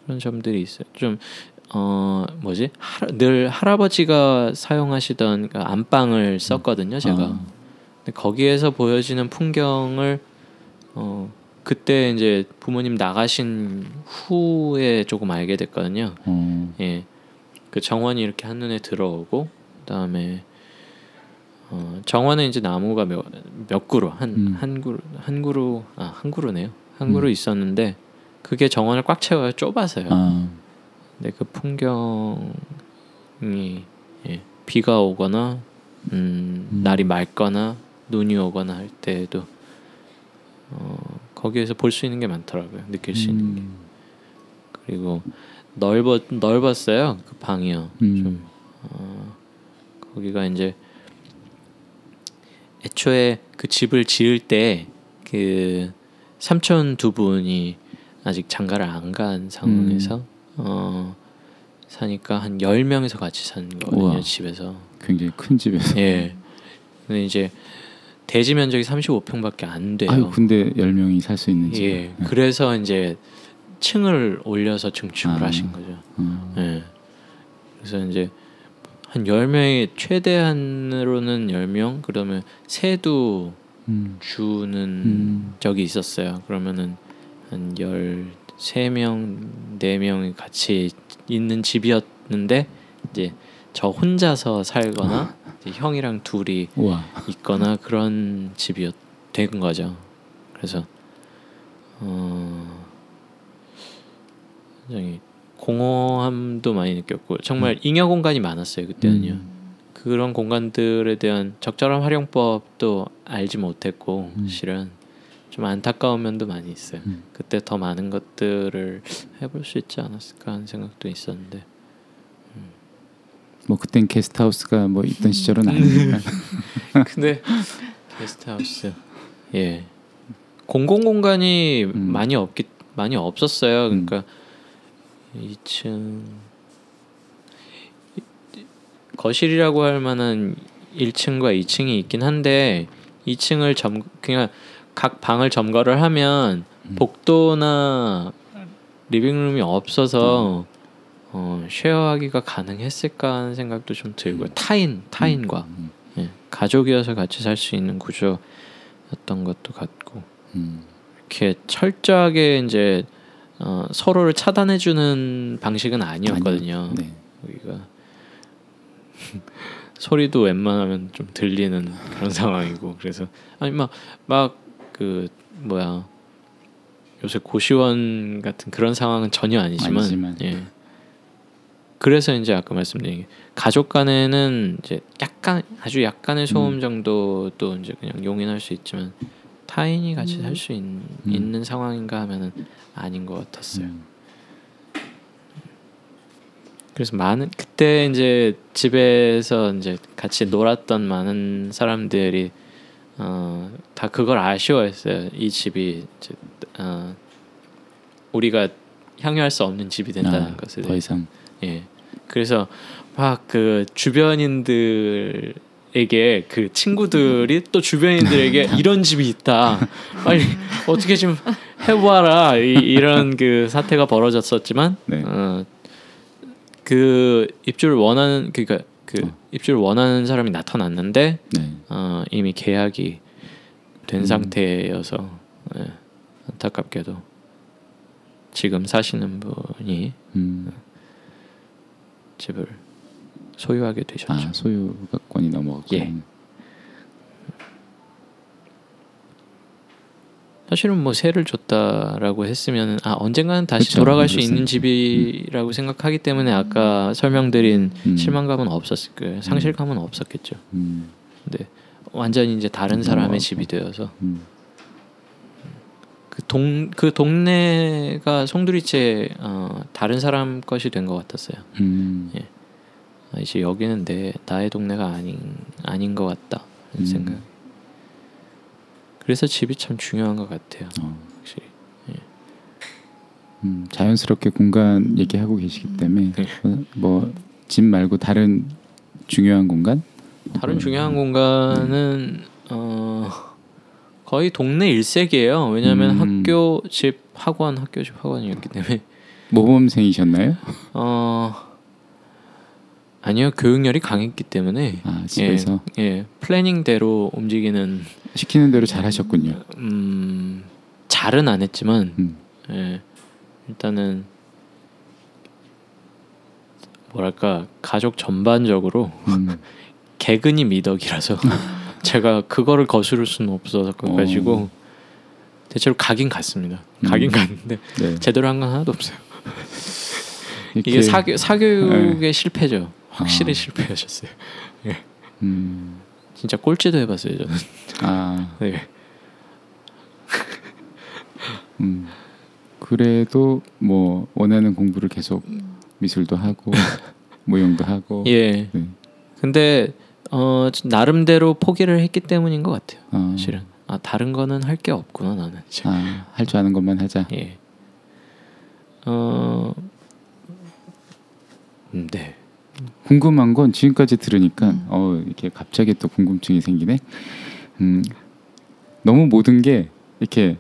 그런 점들이 있어요. 좀 어 뭐지 하, 늘 할아버지가 사용하시던 그 안방을 썼거든요. 제가 아, 근데 거기에서 보여지는 풍경을 어 그때 이제 부모님 나가신 후에 조금 알게 됐거든요. 어, 예, 그 정원이 이렇게 한 눈에 들어오고 그다음에 어, 정원은 이제 나무가 몇, 몇 그루 한 음. 한 그루 한 그루 아한 그루네요. 한 그루 음. 있었는데 그게 정원을 꽉 채워요. 좁아서요. 아, 근데 그 풍경이 예, 비가 오거나 음, 음. 날이 맑거나 눈이 오거나 할 때에도 어, 거기에서 볼 수 있는 게 많더라고요. 느낄 수 있는 게. 음, 그리고 넓어 넓었어요. 그 방이요. 음. 좀 어, 거기가 이제 애초에 그 집을 지을 때 그 삼촌 두 분이 아직 장가를 안 간 상황에서 음. 어 사니까 한 10명에서 같이 산 거거든요, 우와. 집에서. 굉장히 큰 집에서. 예. 근데 이제 대지 면적이 35평밖에 안 돼요. 아유, 근데 열 명이 살 수 있는 집. 예. 그래서 이제 층을 올려서 증축을 아. 하신 거죠. 어, 예. 그래서 이제 한 10명이 최대한으로는 10명 그러면 새도 음, 주는 음. 적이 있었어요. 그러면은 한 13명, 4명이 같이 있는 집이었는데 이제 저 혼자서 살거나 형이랑 둘이 우와. 있거나 그런 집이었 된 거죠. 그래서 어 굉장히 공허함도 많이 느꼈고 정말 잉여 공간이 많았어요 그때는요. 음. 그런 공간들에 대한 적절한 활용법도 알지 못했고 음. 실은 좀 안타까운 면도 많이 있어요. 음. 그때 더 많은 것들을 해볼 수 있지 않았을까 하는 생각도 있었는데 뭐 그땐 게스트하우스가 뭐 있던 시절은 음. 아니니까. [LAUGHS] 근데 게스트하우스 예 공공 공간이 음. 많이 없기 많이 없었어요. 그러니까 2층 거실이라고 할 만한 1층과 2층이 있긴 한데 2층을 점 그냥 각 방을 점거를 하면 음. 복도나 리빙룸이 없어서 어, 쉐어하기가 가능했을까 하는 생각도 좀 들고요. 타인 타인과 음, 예, 가족이어서 같이 살 수 있는 구조였던 것도 같고 음, 이렇게 철저하게 이제 어, 서로를 차단해주는 방식은 아니었거든요. 네. 여기가 [LAUGHS] 소리도 웬만하면 좀 들리는 그런 [LAUGHS] 상황이고 그래서 아니 막막 그 뭐야 요새 고시원 같은 그런 상황은 전혀 아니지만 아니지만. 예 그래서 이제 아까 말씀드린 게 가족 간에는 이제 약간 아주 약간의 소음 음. 정도도 이제 그냥 용인할 수 있지만 타인이 같이 살 수 음. 있는 상황인가 하면은 아닌 것 같았어요. 음. 그래서 많은 그때 이제 집에서 이제 같이 놀았던 많은 사람들이 어, 다 그걸 아쉬워했어요. 이 집이 이제 어, 우리가 향유할 수 없는 집이 된다는 아, 것을 더 이상 예. 그래서 막 그 주변인들 에게 그 친구들이 또 주변인들에게 [LAUGHS] 이런 집이 있다. 빨리 어떻게 좀 해봐라. 이, 이런 그 사태가 벌어졌었지만 네. 어, 그 입주를 원하는 그러니까 그 어. 입주를 원하는 사람이 나타났는데 네. 어, 이미 계약이 된 음. 상태여서 예, 안타깝게도 지금 사시는 분이 음. 집을 소유하게 되셨죠. 아 소유권이 넘어갔고. 예. 사실은 뭐 세를 줬다라고 했으면 아 언젠가는 다시 그쵸, 돌아갈 수 그렇습니다. 있는 집이라고 생각하기 때문에 아까 설명드린 음. 실망감은 없었을 거예요. 상실감은 없었겠죠. 음. 근데 완전히 이제 다른 사람의 넘어가고. 집이 되어서 음. 그동그 동네가 송두리째 어, 다른 사람 것이 된 것 같았어요. 음. 예. 아, 이제 여기는 내 나의 동네가 아닌 아닌 것 같다 음. 생각. 그래서 집이 참 중요한 것 같아요. 어. 확실히. 음, 자연스럽게 공간 얘기하고 계시기 때문에 네. 뭐집 말고 다른 중요한 공간? 다른 음. 중요한 공간은 어, 거의 동네 일색이에요. 왜냐하면 음. 학교, 집, 학원, 학교, 집, 학원이었기 때문에 모범생이셨나요? 어 아니요 교육열이 강했기 때문에 아 집에서 예, 예 플래닝대로 움직이는 시키는 대로 잘 하셨군요. 음 잘은 안 했지만 음. 예 일단은 뭐랄까 가족 전반적으로 음. [LAUGHS] 개근이 미덕이라서 [LAUGHS] 제가 그거를 거스를 수는 없어서 가지고 대체로 가긴 갔습니다. 가긴 음. 갔는데 네. 제대로 한 건 하나도 없어요. [LAUGHS] 이게 사교 사교육의 네. 실패죠. 확실히 아. 실패하셨어요. 음. 진짜 꼴찌도 해봤어요 저는. 아 [LAUGHS] 네. 음. 그래도 뭐 원하는 공부를 계속 미술도 하고 [LAUGHS] 무용도 하고 예. 네. 근데 어 나름대로 포기를 했기 때문인 것 같아요. 어, 사실은 아 다른 거는 할 게 없구나 나는. 아, 할 줄 아는 것만 하자. 예. 어. 음, 네. 궁금한 건 지금까지 들으니까 음. 어 이렇게 갑자기 또 궁금증이 생기네. 음 너무 모든 게 이렇게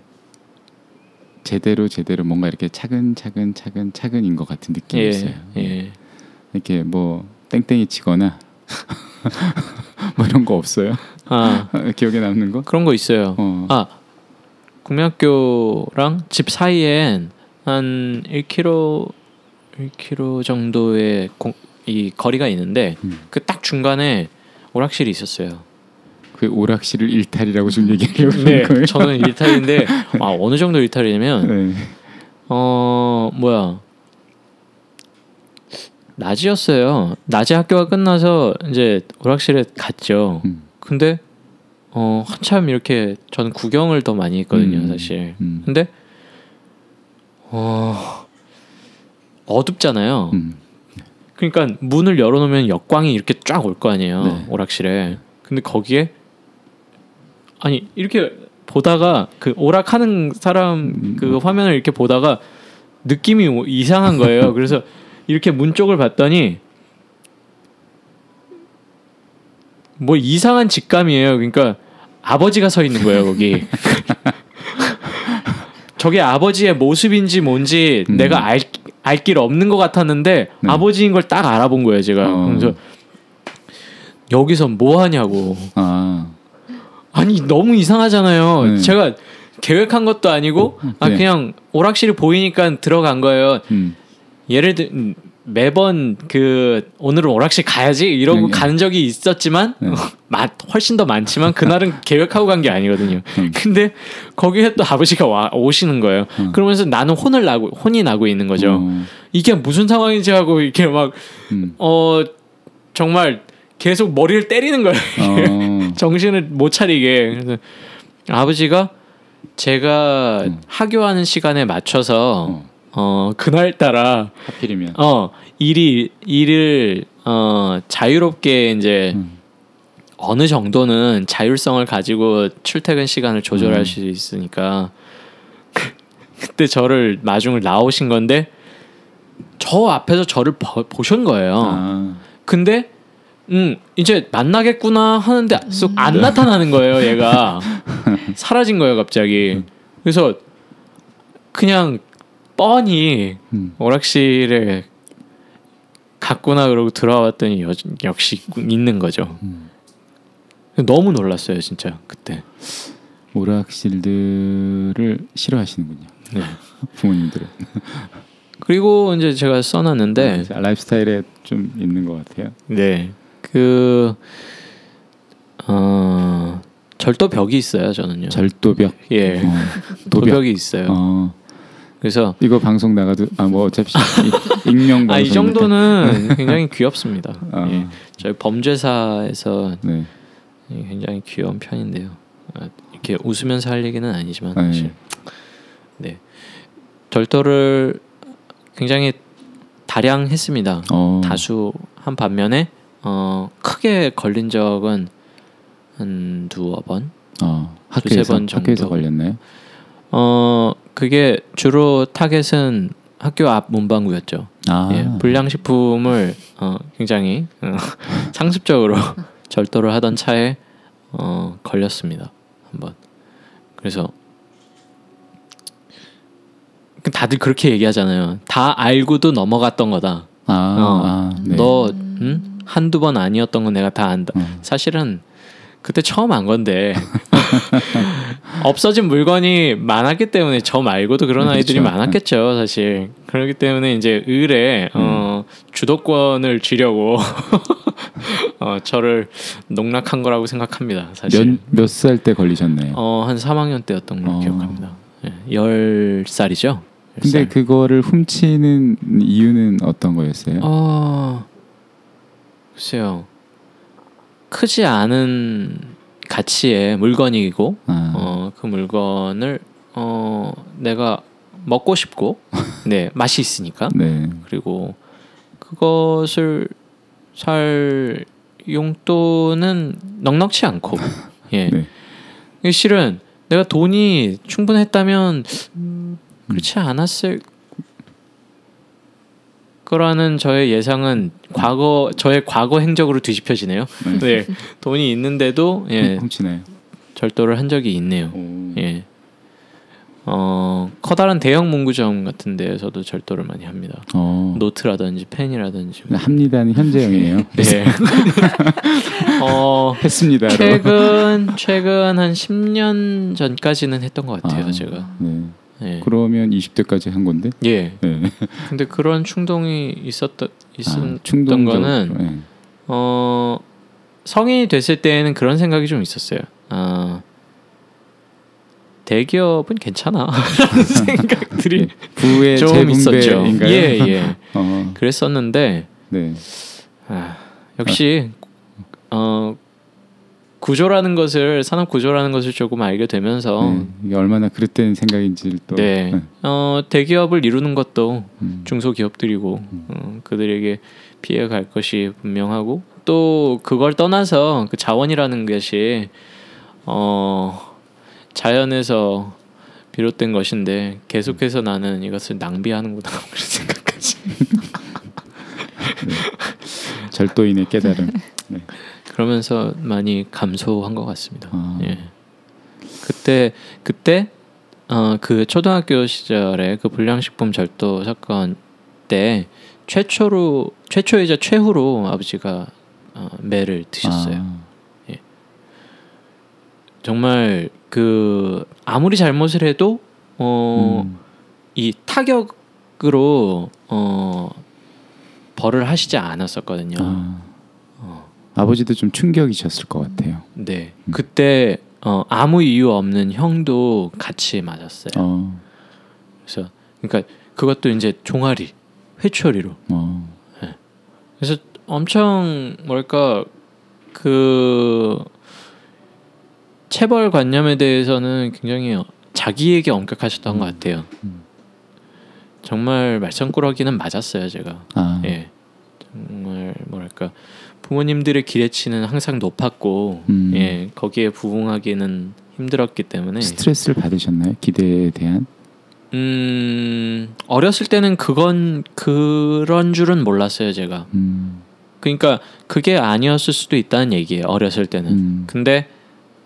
제대로 제대로 뭔가 이렇게 차근차근 차근 차근인 것 같은 느낌이 예. 있어요. 예. 이렇게 뭐 땡땡이 치거나 [LAUGHS] 뭐 이런 거 없어요? 아 [LAUGHS] 기억에 남는 거? 그런 거 있어요. 어. 아 국민학교랑 집 사이엔 한 1km 1km 정도의 공, 이 거리가 있는데 음. 그딱 중간에 오락실이 있었어요. 그 오락실을 일탈이라고 좀 얘기하려고 하는 네, 거예요? 저는 일탈인데 [LAUGHS] 아 어느 정도 일탈이냐면 네. 어 뭐야 낮이었어요. 낮에 학교가 끝나서 이제 오락실에 갔죠. 음. 근데 어 한참 이렇게 저는 구경을 더 많이 했거든요, 음. 사실. 음. 근데 어 어둡잖아요. 음. 그러니까 문을 열어놓으면 역광이 이렇게 쫙 올 거 아니에요 네. 오락실에. 근데 거기에 아니 이렇게 보다가 그 오락하는 사람 음. 그 화면을 이렇게 보다가 느낌이 오- 이상한 거예요. [LAUGHS] 그래서 이렇게 문 쪽을 봤더니 뭐 이상한 직감이에요. 그러니까 아버지가 서 있는 거예요 거기. [LAUGHS] 저게 아버지의 모습인지 뭔지 음. 내가 알 알 길 없는 것 같았는데 네. 아버지인 걸 딱 알아본 거예요 제가. 어. 그래서 여기서 뭐 하냐고. 아 아니 너무 이상하잖아요. 네. 제가 계획한 것도 아니고 아 네. 그냥 오락실이 보이니까 들어간 거예요. 음. 예를 들 음, 매번 그 오늘은 오락실 가야지 이러고 네, 네. 간 적이 있었지만 네. [LAUGHS] 마, 훨씬 더 많지만 그날은 계획하고 간 게 아니거든요. 음. 근데 거기에 또 아버지가 와 오시는 거예요. 음. 그러면서 나는 혼을 나고 혼이 나고 있는 거죠. 어, 이게 무슨 상황인지 하고 이렇게 막 음. 어 정말 계속 머리를 때리는 거예요. 어, [LAUGHS] 정신을 못 차리게. 그래서 아버지가 제가 음. 하교하는 시간에 맞춰서 어. 어 그날 따라 하필이면 어 일이 일을 어 자유롭게 이제 음. 어느 정도는 자율성을 가지고 출퇴근 시간을 조절할 음. 수 있으니까 [LAUGHS] 그때 저를 마중을 나오신 건데 저 앞에서 저를 버- 보신 거예요. 아, 근데 음 이제 만나겠구나 하는데 쏙안 나타나는 거예요 얘가 [LAUGHS] 사라진 거예요 갑자기 그래서 그냥 뻔히 음. 오락실에 갔구나 그러고 들어왔더니 여, 역시 있는 거죠 음. 너무 놀랐어요 진짜 그때 오락실들을 싫어하시는군요. 네. [LAUGHS] 부모님들은. 그리고 이제 제가 써놨는데 아, 라이프스타일에 좀 있는 것 같아요. 네. 그 어, 절도벽이 있어요 저는요 절도벽. 예 어, 도벽. 도벽이 있어요 어, 그래서 이거 방송 나가도 아 뭐 어차피 이- [LAUGHS] 익명 방송. 아이 정도는 굉장히 귀엽습니다. 아. 예. 저희 범죄사에서 네. 굉장히 귀여운 편인데요. 아, 이렇게 웃으면서 할 얘기는 아니지만 아, 예. 사실 네 절도를 굉장히 다량 했습니다. 어. 다수 한 반면에 어, 크게 걸린 적은 한 두어 번. 어, 두세 번 정도. 학교에서 걸렸나요? 어 그게 주로 타겟은 학교 앞 문방구였죠. 아. 예, 불량식품을 어, 굉장히 어, [LAUGHS] 상습적으로 [LAUGHS] 절도를 하던 차에 어, 걸렸습니다 한번. 그래서 그 다들 그렇게 얘기하잖아요. 다 알고도 넘어갔던 거다. 아, 어, 아, 네. 너 응? 한두 번 아니었던 건 내가 다 안다. 어. 사실은 그때 처음 안 건데 [LAUGHS] 없어진 물건이 많았기 때문에 저 말고도 그런 그렇죠. 아이들이 많았겠죠 사실 그렇기 때문에 이제 을에 어, 주도권을 쥐려고 [LAUGHS] 어, 저를 농락한 거라고 생각합니다 사실 몇몇 살때 걸리셨나요? 어, 한 3학년 때였던 걸로 어. 기억합니다 예, 10살이죠 근데 그거를 훔치는 이유는 어떤 거였어요? 어 글쎄요 크지 않은 가치의 물건이고 아, 어, 그 물건을 어, 내가 먹고 싶고 [LAUGHS] 네 맛이 있으니까 네. 그리고 그것을 살 용돈은 넉넉치 않고 [LAUGHS] 예 네. 실은 내가 돈이 충분했다면 그렇지 않았을 거라는 저의 예상은 과거 저의 과거 행적으로 뒤집혀지네요. 네. 네 돈이 있는데도 예 훔치나요? 절도를 한 적이 있네요. 오. 예. 어 커다란 대형 문구점 같은 데에서도 절도를 많이 합니다. 어. 노트라든지 펜이라든지. 뭐. 합니다는 현재형이네요. [LAUGHS] 네. [LAUGHS] 어 했습니다. 최근 최근 한 10년 전까지는 했던 것 같아요, 제가. 네. 예. 그러면 20대까지 한 건데. 예. 네. 근데 그런 충동이 있었던 있었던 아, 충동적. 거는 네. 어 성인이 됐을 때에는 그런 생각이 좀 있었어요. 아 대기업은 괜찮아 [LAUGHS] 라는 [LAUGHS] 생각들이 네. 부의 좀 있었죠. 예, 예. 어. 그랬었는데 네. 아, 역시 어 구조라는 것을 산업 구조라는 것을 조금 알게 되면서 네. 이게 얼마나 그릇된 생각인지를 또. 네. 어 대기업을 이루는 것도 음. 중소기업들이고 어, 그들에게 피해 갈 것이 분명하고 또 그걸 떠나서 그 자원이라는 것이 어 자연에서 비롯된 것인데 계속해서 나는 이것을 낭비하는구나 [LAUGHS] 그런 생각까지 [LAUGHS] 절도인의 깨달음. 네. 그러면서 많이 감소한 것 같습니다. 아. 예. 그때 그때 어 그 초등학교 시절에 그 불량식품 절도 사건 때 최초로 최초이자 최후로 아버지가 어, 매를 드셨어요. 아. 정말 그 아무리 잘못을 해도 어 음. 이 타격으로 어 절을 하시지 않았었거든요. 아, 어, 아버지도 좀 충격이셨을 것 같아요. 네, 음. 그때 어, 아무 이유 없는 형도 같이 맞았어요. 어, 그래서 그러니까 그것도 이제 종아리, 회초리로. 어, 그래서 엄청 뭐랄까 그 체벌 관념에 대해서는 굉장히 자기에게 엄격하셨던 것 같아요. 음. 정말 말썽꾸러기는 맞았어요, 제가. 아, 예, 정말 뭐랄까 부모님들의 기대치는 항상 높았고, 음. 예, 거기에 부응하기는 힘들었기 때문에, 스트레스를 받으셨나요? 기대에 대한? 음 어렸을 때는 그건 그런 줄은 몰랐어요, 제가. 음, 그러니까 그게 아니었을 수도 있다는 얘기예요. 어렸을 때는. 음, 근데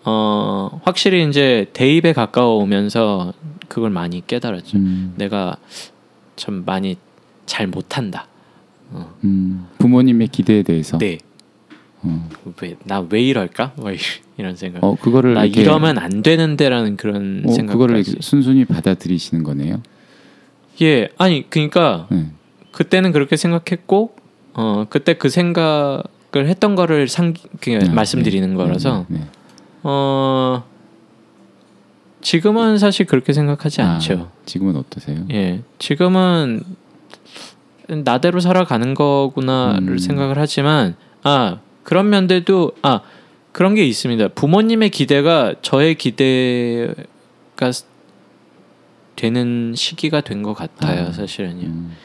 어 확실히 이제 대입에 가까워오면서 그걸 많이 깨달았죠. 음, 내가 참 많이 잘 못한다. 음, 부모님의 기대에 대해서. 네. 어, 나왜 이럴까? 뭐 이런 생각. 어 그거를 나 이러면 안 되는데라는 그런 어, 생각. 그거를 순순히 받아들이시는 거네요. 예, 아니 그러니까 네. 그때는 그렇게 생각했고 어 그때 그 생각을 했던 거를 상 그냥 아, 말씀드리는 네, 거라서 네, 네. 어 지금은 사실 그렇게 생각하지 아, 않죠. 지금은 어떠세요? 예, 지금은 나대로 살아가는 거구나를 음. 생각을 하지만 아 그런 면들도 아 그런 게 있습니다. 부모님의 기대가 저의 기대가 스- 되는 시기가 된 것 같아요. 아, 사실은요. 음,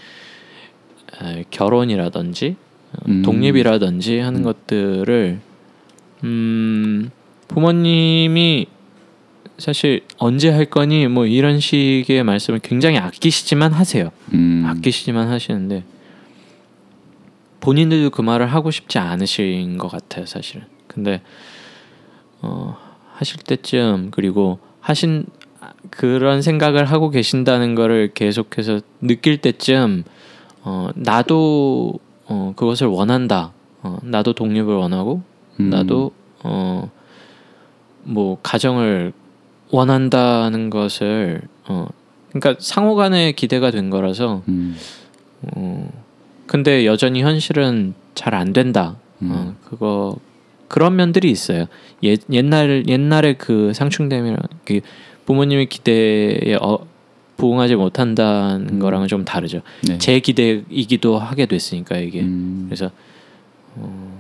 아, 결혼이라든지 어, 음. 독립이라든지 하는 음. 것들을 음 부모님이 사실 언제 할 거니 뭐 이런 식의 말씀을 굉장히 아끼시지만 하세요. 음, 아끼시지만 하시는데 본인들도 그 말을 하고 싶지 않으신 것 같아요, 사실은. 근데 어, 하실 때쯤 그리고 하신 그런 생각을 하고 계신다는 거를 계속해서 느낄 때쯤 어, 나도 어, 그것을 원한다. 어, 나도 독립을 원하고 음, 나도 어, 뭐 가정을 원한다는 것을 어, 그러니까 상호간의 기대가 된 거라서 음, 어, 근데 여전히 현실은 잘 안 된다. 음. 어, 그거 그런 면들이 있어요. 옛 옛날 옛날에 그 상충됨이랑 그 부모님의 기대에 어, 부응하지 못한다는 음. 거랑은 좀 다르죠. 네. 제 기대이기도 하게 됐으니까 이게 음, 그래서 어,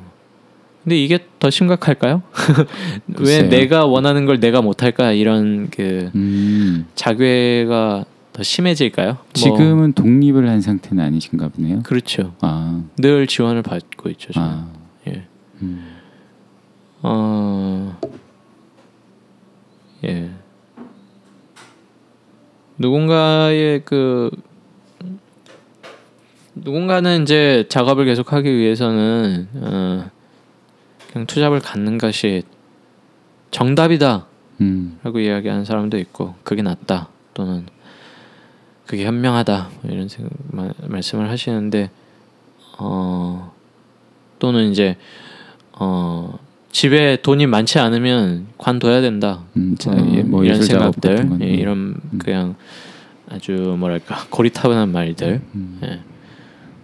근데 이게 더 심각할까요? [LAUGHS] 왜. 내가 원하는 걸 내가 못할까 이런 그 음, 자괴가 더 심해질까요? 뭐, 지금은 독립을 한 상태는 아니신가 보네요. 그렇죠. 아, 늘 지원을 받고 있죠. 저는. 아, 예. 음, 어, 예. 누군가의 그 누군가는 이제 작업을 계속하기 위해서는 어, 그냥 투잡을 갖는 것이 정답이다라고 음, 이야기하는 사람도 있고 그게 낫다 또는 그게 현명하다 뭐 이런 생각, 마, 말씀을 하시는데 어 또는 이제 어 집에 돈이 많지 않으면 관둬야 된다. 음, 자, 어, 예, 뭐 이런 생각들, 예, 예. 이런 음. 그냥 아주 뭐랄까 [LAUGHS] 고리타분한 말들 음, 예.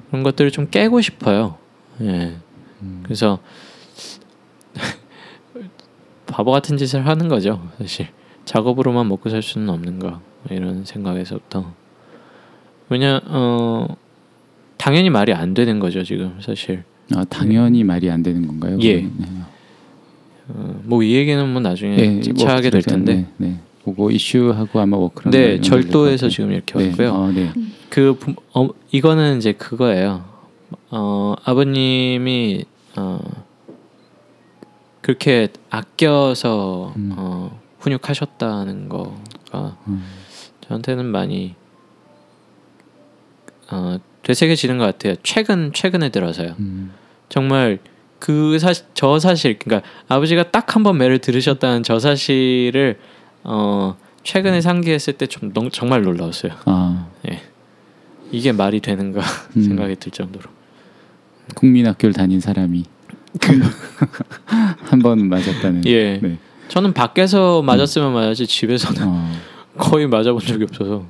그런 것들을 좀 깨고 싶어요. 예. 음. 그래서 [LAUGHS] 바보 같은 짓을 하는 거죠, 사실. 작업으로만 먹고 살 수는 없는 거 이런 생각에서부터 왜냐 어 당연히 말이 안 되는 거죠 지금 사실. 아, 당연히 말이 안 되는 건가요? 예. 네. 어, 뭐이 얘기는 뭐 나중에 네, 차하게 될 워크에서, 텐데. 네, 네. 그거 이슈하고 아마 워크랑 네, 절도에서 것 같아요. 지금 이렇게 네, 왔고요. 어, 네. 그 부, 어, 이거는 이제 그거예요. 어, 아버님이 어, 그렇게 아껴서 음. 어, 훈육하셨다는 거가 음, 저한테는 많이 어, 되새겨지는 것 같아요. 최근 최근에 들어서요. 음, 정말 그 사실 저 사실 그러니까 아버지가 딱 한 번 매를 들으셨다는 저 사실을 어, 최근에 상기했을 때 좀 정말 놀라웠어요. 아, 이게 말이 되는가 음. 생각이 들 정도로. 국민학교를 다닌 사람이 한 번 맞았다는. 예. 네. 저는 밖에서 맞았으면 맞았지 집에서는 어, 거의 맞아본 적이 없어서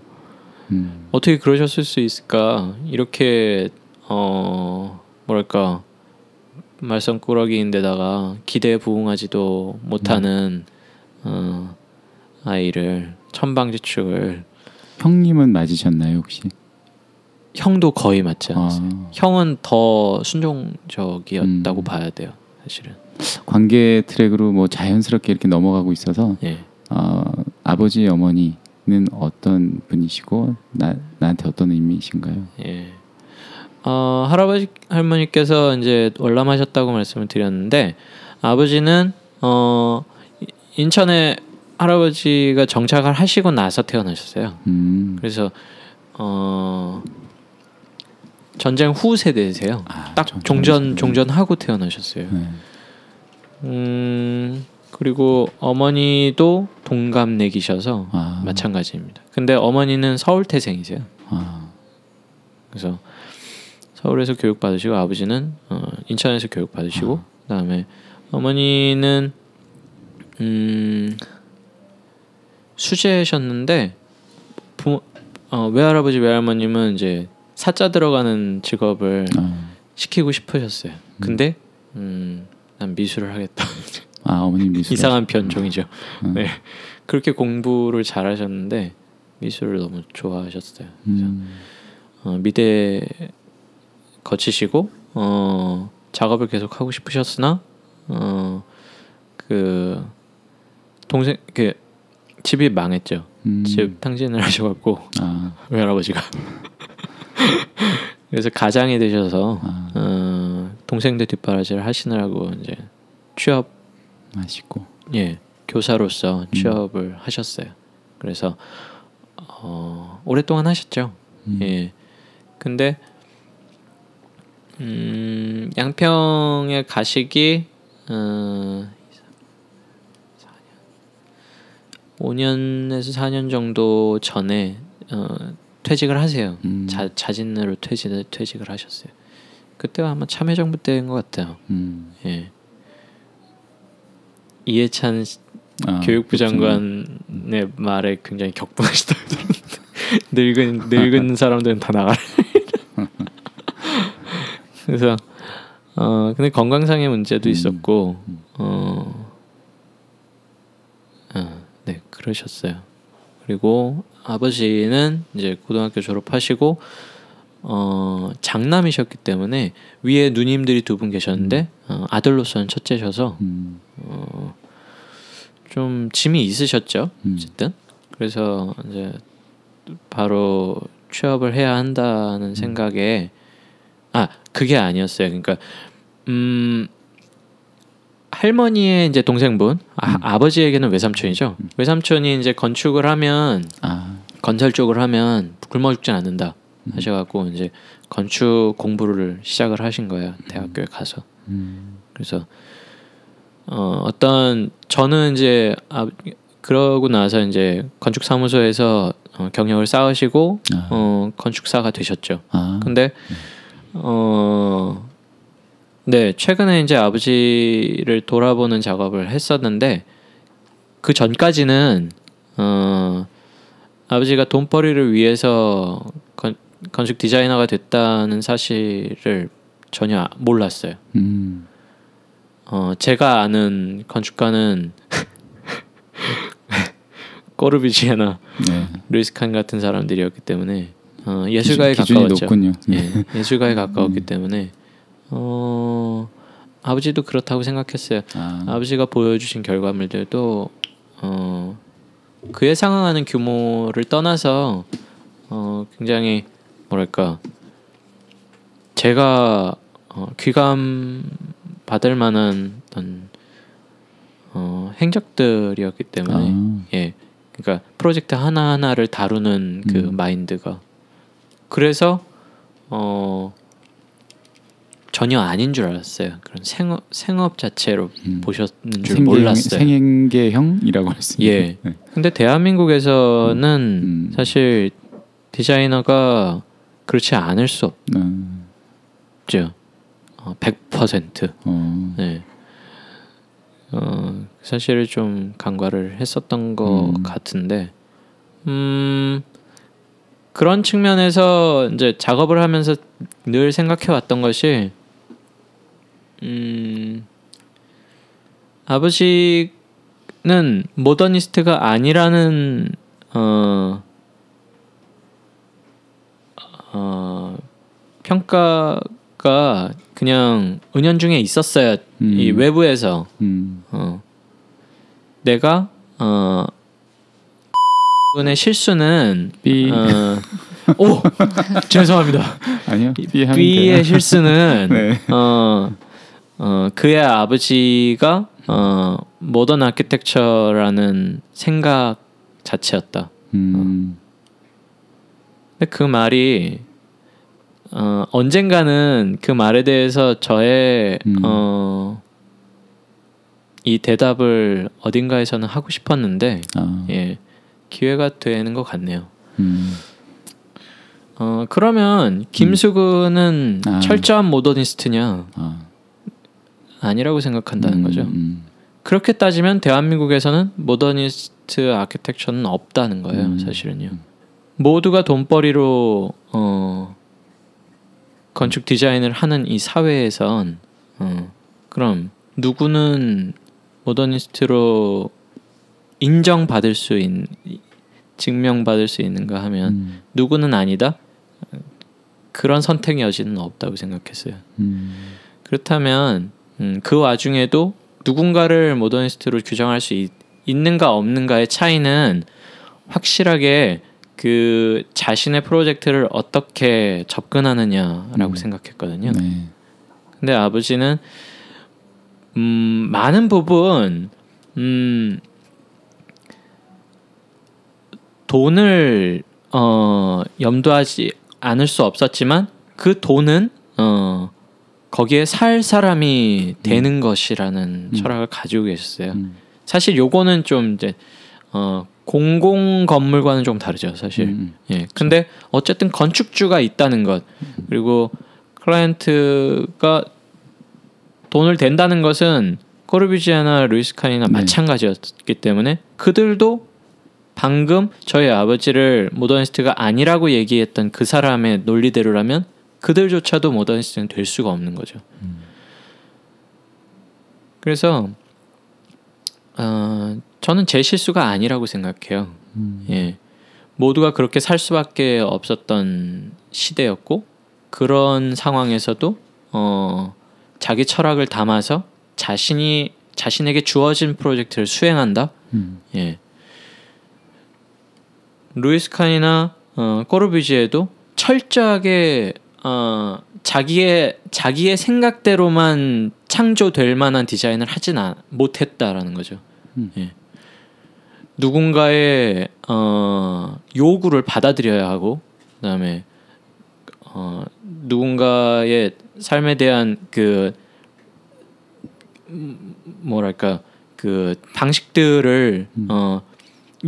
음, 어떻게 그러셨을 수 있을까 이렇게 어 뭐랄까 말썽꾸러기인데다가 기대에 부응하지도 못하는 어 아이를 천방지축을 형님은 맞으셨나요 혹시? 형도 거의 맞지 않았어요. 아, 형은 더 순종적이었다고 음. 봐야 돼요, 사실은. 관계 트랙으로 뭐 자연스럽게 이렇게 넘어가고 있어서 예. 어, 아버지 어머니 는 어떤 분이시고 나 나한테 어떤 의미이신가요? 예. 어, 할아버지 할머니께서 이제 월남하셨다고 말씀을 드렸는데 아버지는 어 이- 인천에 할아버지가 정착을 하시고 나서 태어나셨어요. 음, 그래서 어 전쟁 후 세대세요. 아, 딱 전- 종전 전- 종전하고 태어나셨어요. 네. 음 그리고 어머니도 동갑내기셔서 아, 마찬가지입니다. 근데 어머니는 서울 태생이세요. 아, 그래서 서울에서 교육 받으시고 아버지는 어, 인천에서 교육 받으시고 그다음에 어머니는 음 수재셨는데 부, 어, 외할아버지 외할머님은 이제 사자 들어가는 직업을 아, 시키고 싶으셨어요. 근데 음, 난 미술을 하겠다. 아 어머니 미술 이상한 변종이죠. 음. 네 그렇게 공부를 잘하셨는데 미술을 너무 좋아하셨어요. 음, 어, 미대 거치시고 어, 작업을 계속 하고 싶으셨으나 어, 그 동생 그 집이 망했죠. 음, 집 탕진을 [LAUGHS] 하셔갖고 아, 외할아버지가 [LAUGHS] 그래서 가장이 되셔서 아, 어, 동생들 뒷바라지를 하시느라고 이제 취업 맛있고 예 교사로서 음. 취업을 하셨어요. 그래서 어, 오랫동안 하셨죠. 음, 예. 근데 음, 양평에 가시기 어, 5년에서 4년 정도 전에 어, 퇴직을 하세요. 음. 자, 자진으로 퇴직을 퇴직을 하셨어요. 그때가 아마 참여정부 때인 것 같아요. 음, 예. 이해찬 시- 아, 교육부 그렇죠. 장관의 말에 굉장히 격분하시다고 들었는데 늙은 늙은 [LAUGHS] 사람들은 다 나가라. [LAUGHS] 그래서 어 근데 건강상의 문제도 음. 있었고 어, 어, 네 그러셨어요. 그리고 아버지는 이제 고등학교 졸업하시고 어 장남이셨기 때문에 위에 누님들이 두 분 계셨는데 어, 아들로서는 첫째셔서 음, 어, 좀 짐이 있으셨죠. 음. 어쨌든 그래서 이제 바로 취업을 해야 한다는 생각에 아 그게 아니었어요. 그러니까 음 할머니의 이제 동생분 아, 아버지에게는 외삼촌이죠. 외삼촌이 이제 건축을 하면 아, 건설 쪽을 하면 굶어 죽진 않는다 하셔갖고 이제 건축 공부를 시작을 하신 거예요. 대학교에 가서. 음, 그래서 어, 어떤 저는 이제 아, 그러고 나서 이제 건축 사무소에서 어, 경력을 쌓으시고 아. 어, 건축사가 되셨죠. 아, 근데 어, 네 최근에 이제 아버지를 돌아보는 작업을 했었는데 그 전까지는 어, 아버지가 돈벌이를 위해서 건, 건축 디자이너가 됐다는 사실을 전혀 몰랐어요. 음, 어 제가 아는 건축가는 [LAUGHS] 꼬르비지에나 네. 루이스 칸 같은 사람들이었기 때문에 어, 예술가에 기준, 가까웠죠. 높군요. 네. 예, 예술가에 가까웠기 때문에 어 아버지도 그렇다고 생각했어요. 아, 아버지가 보여주신 결과물들도 어 그에 상응하는 규모를 떠나서 어 굉장히 뭐랄까 제가 어, 귀감 받을 만한 어떤 어, 행적들이었기 때문에 아, 예 그러니까 프로젝트 하나 하나를 다루는 그 음. 마인드가 그래서 어 전혀 아닌 줄 알았어요 그런 생업 생업 자체로 음. 보셨는 줄 생계형- 몰랐어요. 생계형이라고 있는. 예. 네. 근데 대한민국에서는 음. 사실 디자이너가 그렇지 않을 수 아, 없죠. 어, 100%. 어, 네. 어, 사실을 좀 간과를 했었던 것 음. 같은데, 음, 그런 측면에서 이제 작업을 하면서 늘 생각해 왔던 것이 음 아버지는 모더니스트가 아니라는 어, 어 평가가 그냥 은연중에 있었어요. 음. 이 외부에서 음. 어. 내가 어 분의 실수는 B 어, [LAUGHS] 오 죄송합니다. 아니요. B B의. [LAUGHS] 실수는 네. 어, 어 그의 아버지가 어 모던 아키텍처라는 생각 자체였다. 음. 근데 그 말이 어 언젠가는 그 말에 대해서 저의 음. 어, 이 대답을 어딘가에서는 하고 싶었는데 아. 예 기회가 되는 것 같네요. 음. 어 그러면 김수근은 아. 철저한 모더니스트냐 아. 아니라고 생각한다는 음, 거죠. 음. 그렇게 따지면 대한민국에서는 모더니스트 아키텍처는 없다는 거예요. 음. 사실은요. 모두가 돈벌이로 어, 건축 디자인을 하는 이 사회에선 어, 그럼 누구는 모더니스트로 인정받을 수 있는 증명받을 수 있는가 하면 음. 누구는 아니다. 그런 선택 여지는 없다고 생각했어요. 음. 그렇다면 음, 그 와중에도 누군가를 모더니스트로 규정할 수 있, 있는가 없는가의 차이는 확실하게 그 자신의 프로젝트를 어떻게 접근하느냐라고 음. 생각했거든요. 네. 근데 아버지는 음, 많은 부분 음, 돈을 어, 염두하지 않을 수 없었지만 그 돈은 어, 거기에 살 사람이 되는 것이라는 음. 철학을 가지고 계셨어요. 음. 사실 요거는 좀 이제 어, 공공 건물과는 좀 다르죠, 사실. 음. 예. 근데 어쨌든 건축주가 있다는 것 그리고 클라이언트가 돈을 댄다는 것은 코르비지아나 루이스 칸이나 네. 마찬가지였기 때문에 그들도 방금 저희 아버지를 모더니스트가 아니라고 얘기했던 그 사람의 논리대로라면 그들조차도 모더니스트는 될 수가 없는 거죠. 그래서 어, 저는 제 실수가 아니라고 생각해요. 음. 예. 모두가 그렇게 살 수밖에 없었던 시대였고 그런 상황에서도 어, 자기 철학을 담아서 자신이 자신에게 주어진 프로젝트를 수행한다. 음. 예. 루이스 칸이나 어, 꼬르비지에도 철저하게 어, 자기의 자기의 생각대로만 창조될 만한 디자인을 하진 않, 못했다라는 거죠. 음. 예. 누군가의 어, 요구를 받아들여야 하고 그다음에 어, 누군가의 삶에 대한 그 음, 뭐랄까 그 방식들을 음. 어,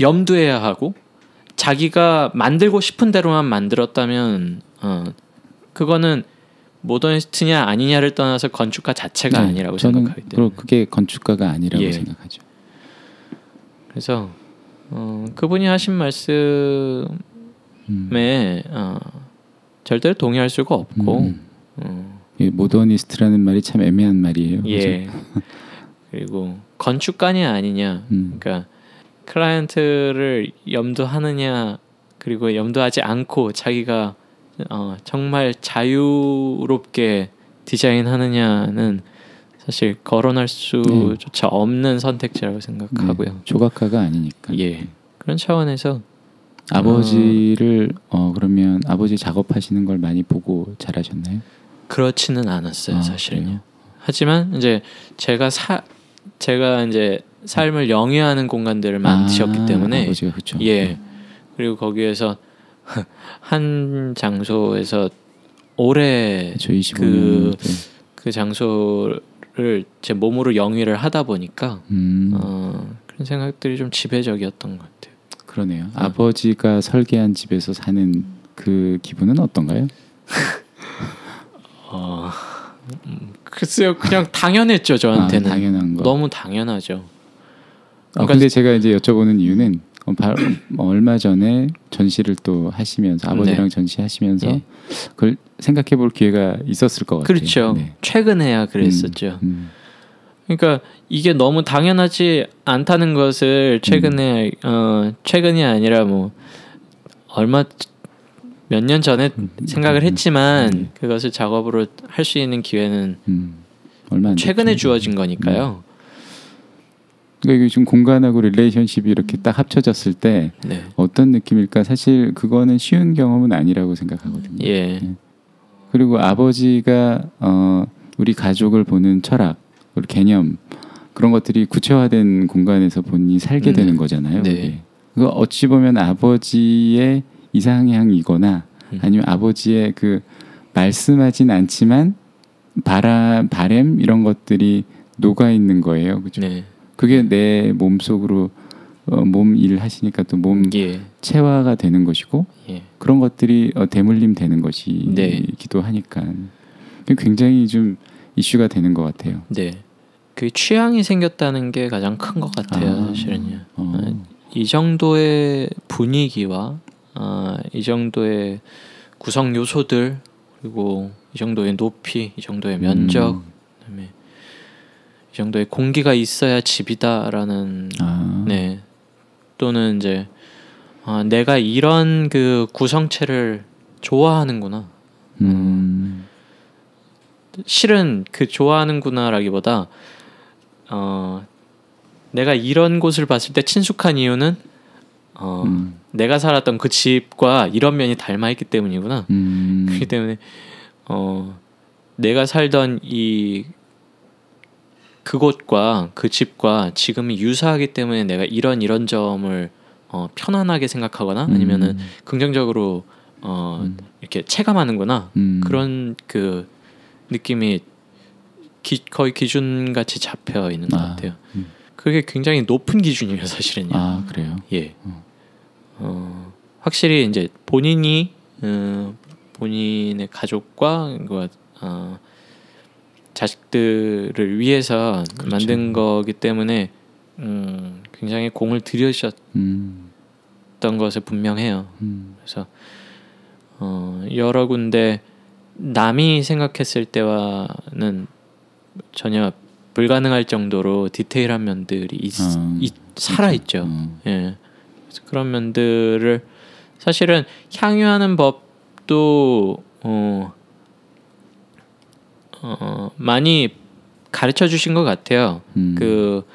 염두해야 하고 자기가 만들고 싶은 대로만 만들었다면 어, 그거는 모더니스트냐 아니냐를 떠나서 건축가 자체가 네, 아니라고 저는 생각하기 때문에 그게 건축가가 아니라고 예. 생각하죠. 그래서 어, 그분이 하신 말씀에 음. 어, 절대로 동의할 수가 없고 음. 어, 이 모더니스트라는 말이 참 애매한 말이에요. 예 [LAUGHS] 그리고 건축가냐 아니냐 음. 그러니까 클라이언트를 염두하느냐 그리고 염두하지 않고 자기가 어, 정말 자유롭게 디자인하느냐는 사실 거론할 수조차 없는 선택지라고 생각하고요. 네, 조각가가 아니니까. 예 그런 차원에서 아버지를 어 그러면 아버지 작업하시는 걸 많이 보고 잘하셨나요? 그렇지는 않았어요 아, 사실은요. 그래요? 하지만 이제 제가 사 제가 이제 삶을 영위하는 공간들을 만드셨기 아, 때문에 아버지가 그렇죠. 예 그리고 거기에서 [LAUGHS] 한 장소에서 오래 저 25년 그- 때. 그 장소를 제 몸으로 영위를 하다 보니까 음, 어, 그런 생각들이 좀 지배적이었던 것 같아요. 그러네요. 아버지가 설계한 집에서 사는 그 기분은 어떤가요? 어, 음, 글쎄요, 그냥 당연했죠 저한테는. 아, 당연한 거. 너무 당연하죠. 아, 그러니까- 근데 제가 이제 여쭤보는 이유는 어, 바, 뭐 얼마 전에 전시를 또 하시면서 아버지랑 네. 전시하시면서 예. 그걸 생각해 볼 기회가 있었을 것 같아요. 그렇죠. 네. 최근에야 그랬었죠. 음, 그러니까 이게 너무 당연하지 않다는 것을 최근에 음. 어 최근이 아니라 뭐 얼마 몇 년 전에 생각을 했지만 그것을 작업으로 할 수 있는 기회는 음, 최근에 됐죠. 주어진 거니까요. 그러니까 지금 공간하고 릴레이션십이 이렇게 딱 합쳐졌을 때 네. 어떤 느낌일까? 사실 그거는 쉬운 경험은 아니라고 생각하거든요. 예. 그리고 아버지가 어, 우리 가족을 보는 철학, 우리 개념 그런 것들이 구체화된 공간에서 본인이 살게 음. 되는 거잖아요. 네. 그 어찌 보면 아버지의 이상향이거나 음. 아니면 아버지의 그 말씀하진 않지만 바람, 바램 이런 것들이 녹아 있는 거예요. 그죠? 네. 그게 내 몸 속으로 어, 몸일 하시니까 또몸 예. 체화가 되는 것이고 예. 그런 것들이 어, 대물림 되는 네. 것이기도 하니까 굉장히 좀 이슈가 되는 것 같아요. 네. 그 취향이 생겼다는 게 가장 큰 것 같아요, 아. 사실은요. 어. 이 정도의 분위기와 아, 이 정도의 구성 요소들 그리고 이 정도의 높이, 이 정도의 면적, 음. 그다음에 이 정도의 공기가 있어야 집이다라는 아. 네 또는 이제 아, 내가 이런 그 구성체를 좋아하는구나. 음. 실은 그 좋아하는구나라기보다 어 내가 이런 곳을 봤을 때 친숙한 이유는 어 음. 내가 살았던 그 집과 이런 면이 닮아 있기 때문이구나. 음. 그렇기 때문에 어 내가 살던 이 그곳과 그 집과 지금이 유사하기 때문에 내가 이런 이런 점을 어 편안하게 생각하거나 아니면은 음. 긍정적으로 어 음. 이렇게 체감하는구나. 음. 그런 그 느낌이 기, 거의 기준 같이 잡혀 있는 것 아, 같아요. 음. 그게 굉장히 높은 기준이에요, 사실은요. 아 그래요. 예. 어. 어, 확실히 이제 본인이 어, 본인의 가족과 그, 어, 자식들을 위해서 그렇죠. 만든 거기 때문에 음, 굉장히 공을 들여주셨던 음. 것에 분명해요. 음. 그래서 어, 여러 군데 남이 생각했을 때와는 전혀 불가능할 정도로 디테일한 면들이 있, 아, 있- 살아 있죠. 어. 예. 그래서 그런 면들을 사실은 향유하는 법도 어, 어 많이 가르쳐 주신 것 같아요. 음. 그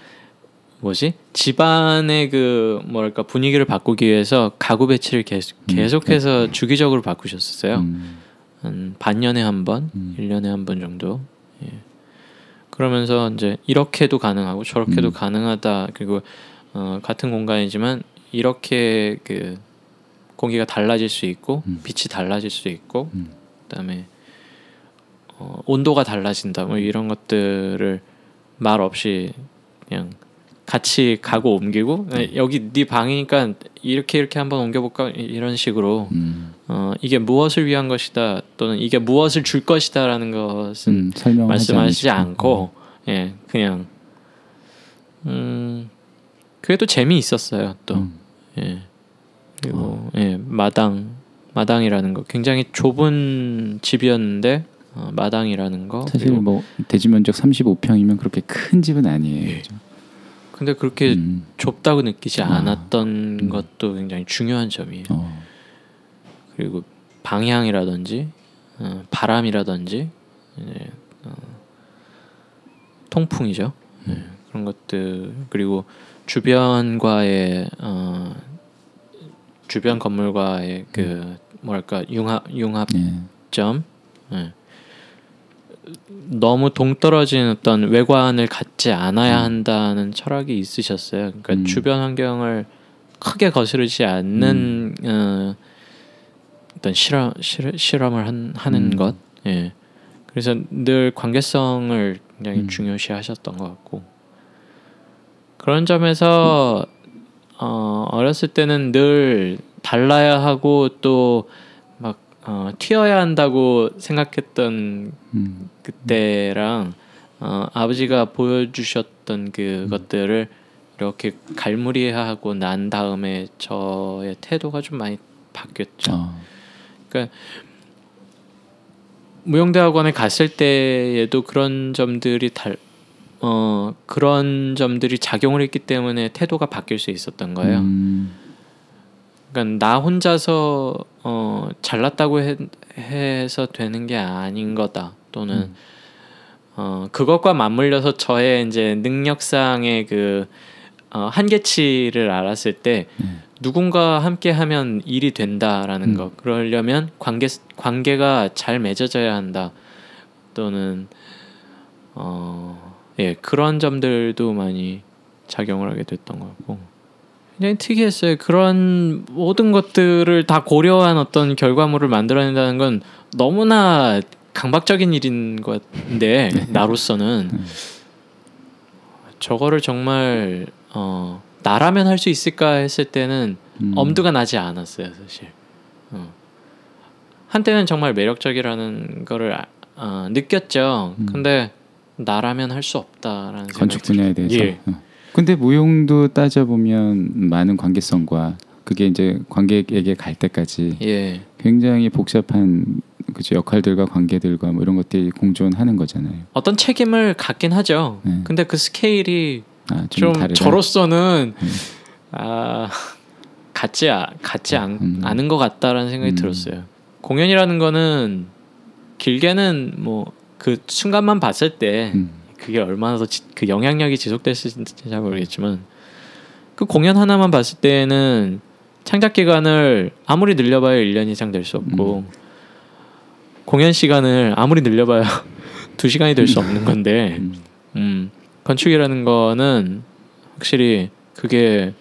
뭐지 집안의 그 뭐랄까 분위기를 바꾸기 위해서 가구 배치를 계속 음, 계속해서 주기적으로 바꾸셨었어요. 음. 한 반년에 한 번, 음. 일 1년에 한 번 정도. 예. 그러면서 이제 이렇게도 가능하고 저렇게도 음. 가능하다. 그리고 어, 같은 공간이지만 이렇게 그 공기가 달라질 수 있고 음. 빛이 달라질 수 있고 음. 그다음에 어, 온도가 달라진다. 뭐 이런 것들을 말 없이 그냥 같이 가고 옮기고 에, 여기 네 방이니까 이렇게 이렇게 한번 옮겨볼까 이- 이런 식으로 음. 어, 이게 무엇을 위한 것이다 또는 이게 무엇을 줄 것이다라는 것은 음. 설명하지 말씀하시지. 않고 예 그냥 음 그게 또 재미 있었어요 또 음. 예 그리고 예 마당 마당이라는 거 굉장히 좁은 집이었는데 어, 마당이라는 거 사실 뭐 대지 면적 35평이면 그렇게 큰 집은 아니에요. 예. 그죠? 근데 그렇게 음. 좁다고 느끼지 아. 않았던 음. 것도 굉장히 중요한 점이에요. 어. 그리고 방향이라든지 어, 바람이라든지 이제, 어, 통풍이죠. 네, 그런 것들 그리고 주변과의 어, 주변 건물과의 그 뭐랄까 융합 융합점 예. 예. 너무 동떨어진 어떤 외관을 갖지 않아야 한다는 철학이 있으셨어요. 그러니까 음. 주변 환경을 크게 거스르지 않는 어, 어떤 실험 실, 실험 을 한, 하는 음. 것. 예. 그래서 늘 관계성을 굉장히 음. 중요시하셨던 것 같고 그런 점에서 어, 어렸을 때는 늘 달라야 하고 또막 어, 튀어야 한다고 생각했던 음. 그때랑 어, 아버지가 보여주셨던 그것들을 이렇게 갈무리하고 난 다음에 저의 태도가 좀 많이 바뀌었죠. 어. 그러니까 무용대학원에 갔을 때에도 그런 점들이 달, 어 그런 점들이 작용을 했기 때문에 태도가 바뀔 수 있었던 거예요. 음. 그러니까 나 혼자서 어 잘났다고 해, 해서 되는 게 아닌 거다 또는 음. 어 그것과 맞물려서 저의 이제 능력상의 그 어, 한계치를 알았을 때 네. 누군가 함께 하면 일이 된다라는 음. 거 그러려면 관계 관계가 잘 맺어져야 한다 또는 어 예 그런 점들도 많이 작용을 하게 됐던 것 같고 굉장히 특이했어요 그런 모든 것들을 다 고려한 어떤 결과물을 만들어낸다는 건 너무나 강박적인 일인 것 같은데 나로서는 저거를 정말 어 나라면 할 수 있을까 했을 때는 음. 엄두가 나지 않았어요 사실. 어. 한때는 정말 매력적이라는 거를 아- 어, 느꼈죠. 음. 근데 나라면 할 수 없다라는 건축 분야에 대해서. 예. 어. 근데 무용도 따져 보면 많은 관계성과 그게 이제 관객에게 갈 때까지 예, 굉장히 복잡한 그죠 역할들과 관계들과 뭐 이런 것들이 공존하는 거잖아요. 어떤 책임을 갖긴 하죠. 네. 근데 그 스케일이 아, 좀, 좀. 저로서는 음. 아 같지 아, 같지 않, 음. 않은 것 같다라는 생각이 음. 들었어요. 공연이라는 거는 길게는 뭐 그 순간만 봤을 때 음. 그게 얼마나 더 그 영향력이 지속됐을지 잘 모르겠지만 그 공연 하나만 봤을 때는 창작 기간을 아무리 늘려봐야 1년 이상 될 수 없고 공연 시간을 아무리 늘려봐야 [LAUGHS] 2시간이 될 수 없는 건데 음. 음, 건축이라는 거는 확실히 그게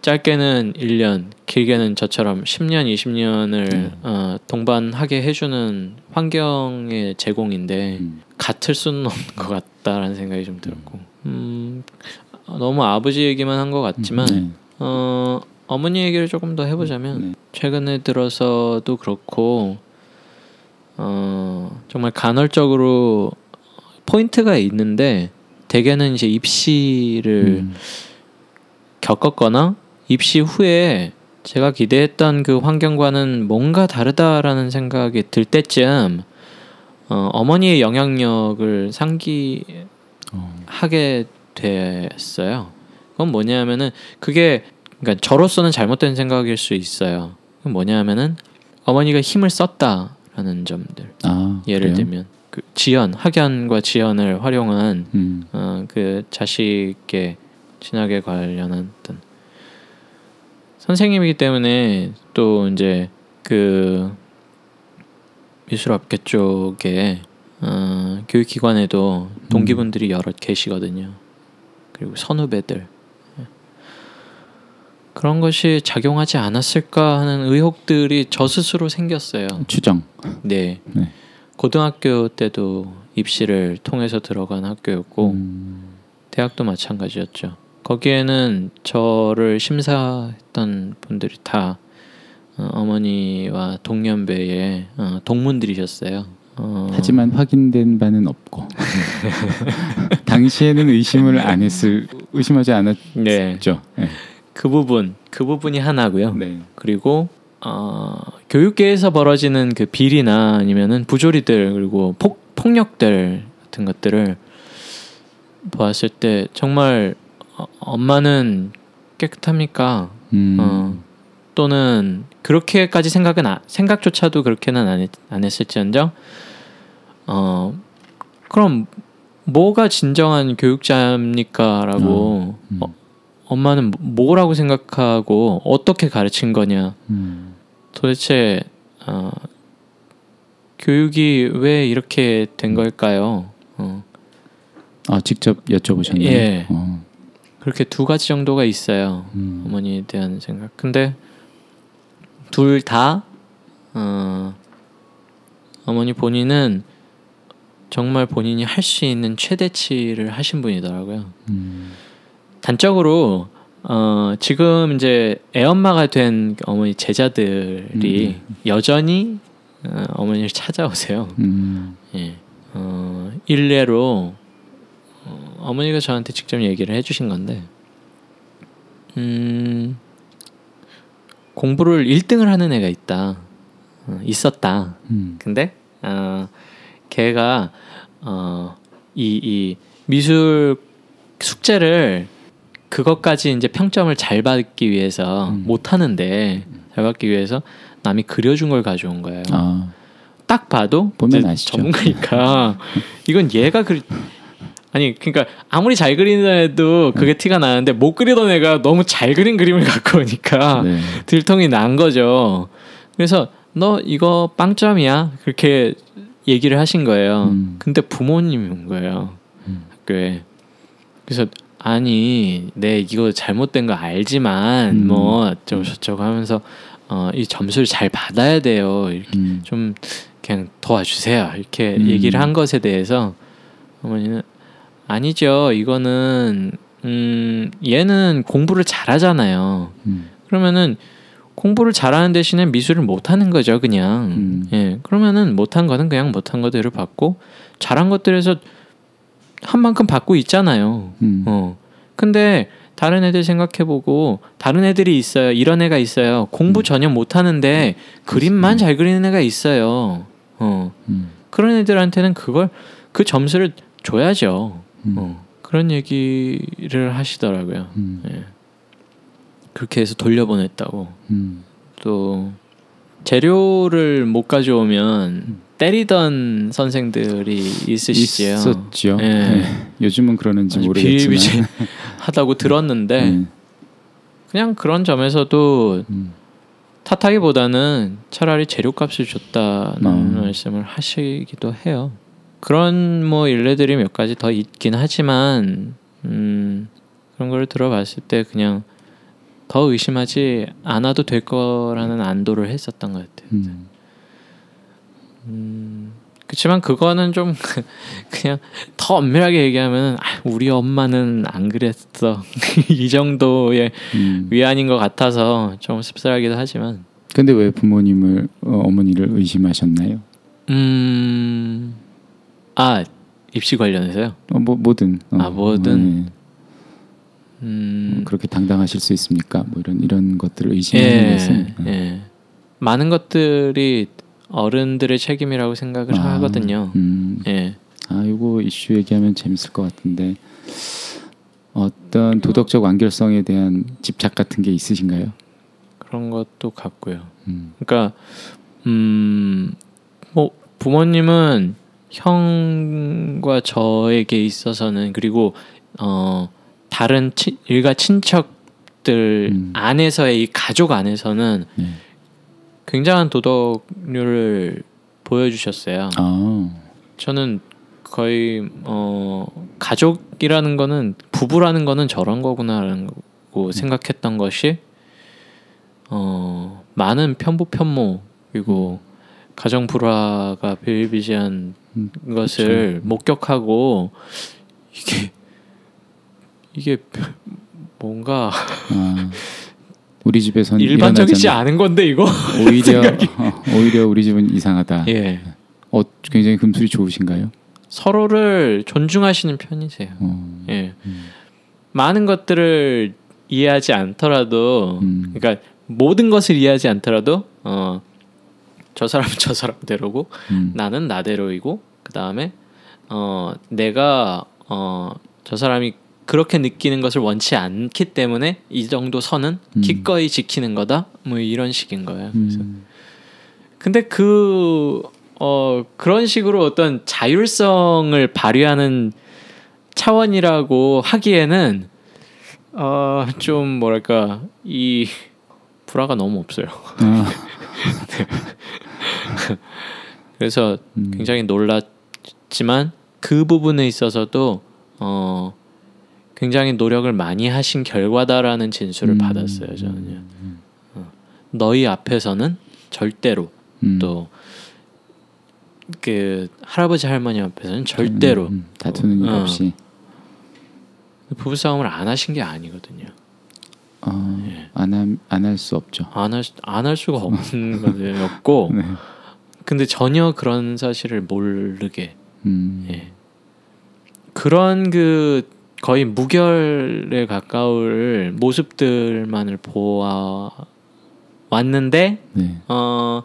짧게는 1년, 길게는 저처럼 10년, 20년을 네. 어, 동반하게 해주는 환경의 제공인데 음. 같을 수는 없는 것 같 다라는 생각이 좀 들었고 음, 너무 아버지 얘기만 한 것 같지만 네. 어, 어머니 얘기를 조금 더 해보자면 네. 최근에 들어서도 그렇고 어, 정말 간헐적으로 포인트가 있는데 대개는 이제 입시를 음. 겪었거나 입시 후에 제가 기대했던 그 환경과는 뭔가 다르다라는 생각이 들 때쯤 어, 어머니의 영향력을 상기하게 어. 됐어요. 그건 뭐냐면은 그게 그러니까 저로서는 잘못된 생각일 수 있어요. 그건 뭐냐면은 어머니가 힘을 썼다라는 점들. 아, 예를 그래요? 들면 그 지연, 학연과 지연을 활용한 음. 어, 그 자식의 진학에 관련한 어떤 선생님이기 때문에 또 이제 그 미술업계 쪽에 어, 교육기관에도 동기분들이 여럿 계시거든요. 그리고 선후배들 예. 그런 것이 작용하지 않았을까 하는 의혹들이 저 스스로 생겼어요. 추정. 네. 네. 고등학교 때도 입시를 통해서 들어간 학교였고 음. 대학도 마찬가지였죠. 거기에는 저를 심사했던 분들이 다 어, 어머니와 동년배의 어, 동문들이셨어요. 어, 하지만 확인된 바는 없고 [LAUGHS] 당시에는 의심을 안 했을 의심하지 않았죠. 네, 네. 그 부분 그 부분이 하나고요. 네. 그리고 어, 교육계에서 벌어지는 그 비리나 아니면은 부조리들 그리고 폭 폭력들 같은 것들을 보았을 때 정말 어, 엄마는 깨끗합니까? 음. 어, 또는 그렇게까지 생각은 아, 생각조차도 그렇게는 안, 했, 안 했을지언정 어 그럼 뭐가 진정한 교육자입니까라고 음. 어, 엄마는 뭐라고 생각하고 어떻게 가르친 거냐 음. 도대체 어, 교육이 왜 이렇게 된 걸까요? 어, 아 직접 여쭤보셨나요? 예. 어. 그렇게 두 가지 정도가 있어요. 음. 어머니에 대한 생각. 근데 둘 다 어, 어머니 본인은 정말 본인이 할 수 있는 최대치를 하신 분이더라고요. 음. 단적으로 어, 지금 이제 애엄마가 된 어머니 제자들이 여전히 어, 어머니를 찾아오세요. 음. 예. 어, 일례로 어, 어머니가 저한테 직접 얘기를 해주신 건데 음, 공부를 1등을 하는 애가 있다. 어, 있었다. 음. 근데 어, 걔가 어, 이, 이 미술 숙제를 그것까지 이제 평점을 잘 받기 위해서 음. 못 하는데 잘 받기 위해서 남이 그려준 걸 가져온 거예요. 아, 딱 봐도 보면 아시죠. 전문가니까 이건 얘가 그리 아니 그러니까 아무리 잘 그리는 애도 그게 티가 나는데 못 그리던 애가 너무 잘 그린 그림을 [LAUGHS] 갖고 오니까 네. 들통이 난 거죠. 그래서 너 이거 빵점이야 그렇게 얘기를 하신 거예요. 음. 근데 부모님이 온 거예요 음. 학교에. 그래서 아니 내 이거 잘못된 거 알지만 음. 뭐 어쩌고 저쩌고 하면서 어, 이 점수를 잘 받아야 돼요. 이렇게 음. 좀 그냥 도와주세요. 이렇게 음. 얘기를 한 것에 대해서 어머니는 아니죠. 이거는 음 얘는 공부를 잘하잖아요. 음. 그러면은 공부를 잘하는 대신에 미술을 못하는 거죠, 그냥. 음. 예, 그러면은 못한 거는 그냥 못한 거대로 받고 잘한 것들에서 한 만큼 받고 있잖아요. 음. 어. 근데 다른 애들 생각해보고 다른 애들이 있어요. 이런 애가 있어요. 공부 전혀 못하는데 그림만 잘 그리는 애가 있어요. 어. 음. 그런 애들한테는 그걸 그 점수를 줘야죠. 음. 어. 그런 얘기를 하시더라고요. 음. 예. 그렇게 해서 돌려보냈다고. 음. 또 재료를 못 가져오면 때리던 선생들이 있으시지요. 있었죠. 예. 네. 요즘은 그러는지 모르겠지만. 비일비재하다고 [LAUGHS] 들었는데 네. 그냥 그런 점에서도 음. 탓하기보다는 차라리 재료값을 줬다는 음. 말씀을 하시기도 해요. 그런 뭐 일례들이 몇 가지 더 있긴 하지만 음, 그런 걸 들어봤을 때 그냥 더 의심하지 않아도 될 거라는 안도를 했었던 것 같아요. 음. 음, 그렇지만 그거는 좀 [LAUGHS] 그냥 더 엄밀하게 얘기하면 아, 우리 엄마는 안 그랬어 [LAUGHS] 이 정도의 음. 위안인 것 같아서 좀 씁쓸하기도 하지만 근데 왜 부모님을 어, 어머니를 의심하셨나요? 음, 아 입시 관련해서요. 어, 뭐 뭐든. 어, 아, 뭐든. 네. 음, 그렇게 당당하실 수 있습니까? 뭐 이런 이런 것들을 의심하는 예, 것은 어. 예. 많은 것들이 어른들의 책임이라고 생각을 아, 하거든요. 음. 예. 아, 이거 이슈 얘기하면 재밌을 것 같은데 어떤 도덕적 완결성에 대한 집착 같은 게 있으신가요? 그런 것도 같고요. 음. 그러니까 음, 뭐 부모님은 형과 저에게 있어서는 그리고 어 다른 친, 일가 친척들 음. 안에서의 이 가족 안에서는 네. 굉장한 도덕률을 보여주셨어요. 아, 저는 거의 어 가족이라는 거는 부부라는 거는 저런 거구나라는 거 생각했던 것이 어 많은 편부 편모 그리고 가정 불화가 비일비재한 음, 것을 목격하고 이게 이게 뭔가 아, 우리 집에선 [LAUGHS] 일반적이지 않은 건데 이거 오히려 [LAUGHS] 어, 오히려 우리 집은 이상하다. 예 어, 굉장히 금술이 좋으신가요? 서로를 존중하시는 편이세요. 어, 예. 음. 많은 것들을 이해하지 않더라도 음. 그러니까 모든 것을 이해하지 않더라도 어, 저 사람은 [LAUGHS] 저 사람대로고 음. 나는 나대로이고 그 다음에 어, 내가 어, 저 사람이 그렇게 느끼는 것을 원치 않기 때문에 이 정도 선은 음. 기꺼이 지키는 거다 뭐 이런 식인 거예요. 그래서 음. 근데 그 어, 그런 식으로 어떤 자율성을 발휘하는 차원이라고 하기에는 어, 좀 뭐랄까 이 불화가 너무 없어요. 아, [LAUGHS] 그래서 음. 굉장히 놀랐지만 그 부분에 있어서도 어, 굉장히 노력을 많이 하신 결과다라는 진술을 음. 받았어요. 저는요. 어, 너희 앞에서는 절대로 음. 또그 할아버지 할머니 앞에서는 절대로 음, 음. 다투는 일 어. 없이 부부 싸움을 안 하신 게 아니거든요. 어, 예. 안할 수 없죠. 안할안 할 수가 없는 [LAUGHS] 거였고, [LAUGHS] 네. 근데 전혀 그런 사실을 모르게 음. 예. 그런 그 거의 무결에 가까울 모습들만을 보아 왔는데 네. 어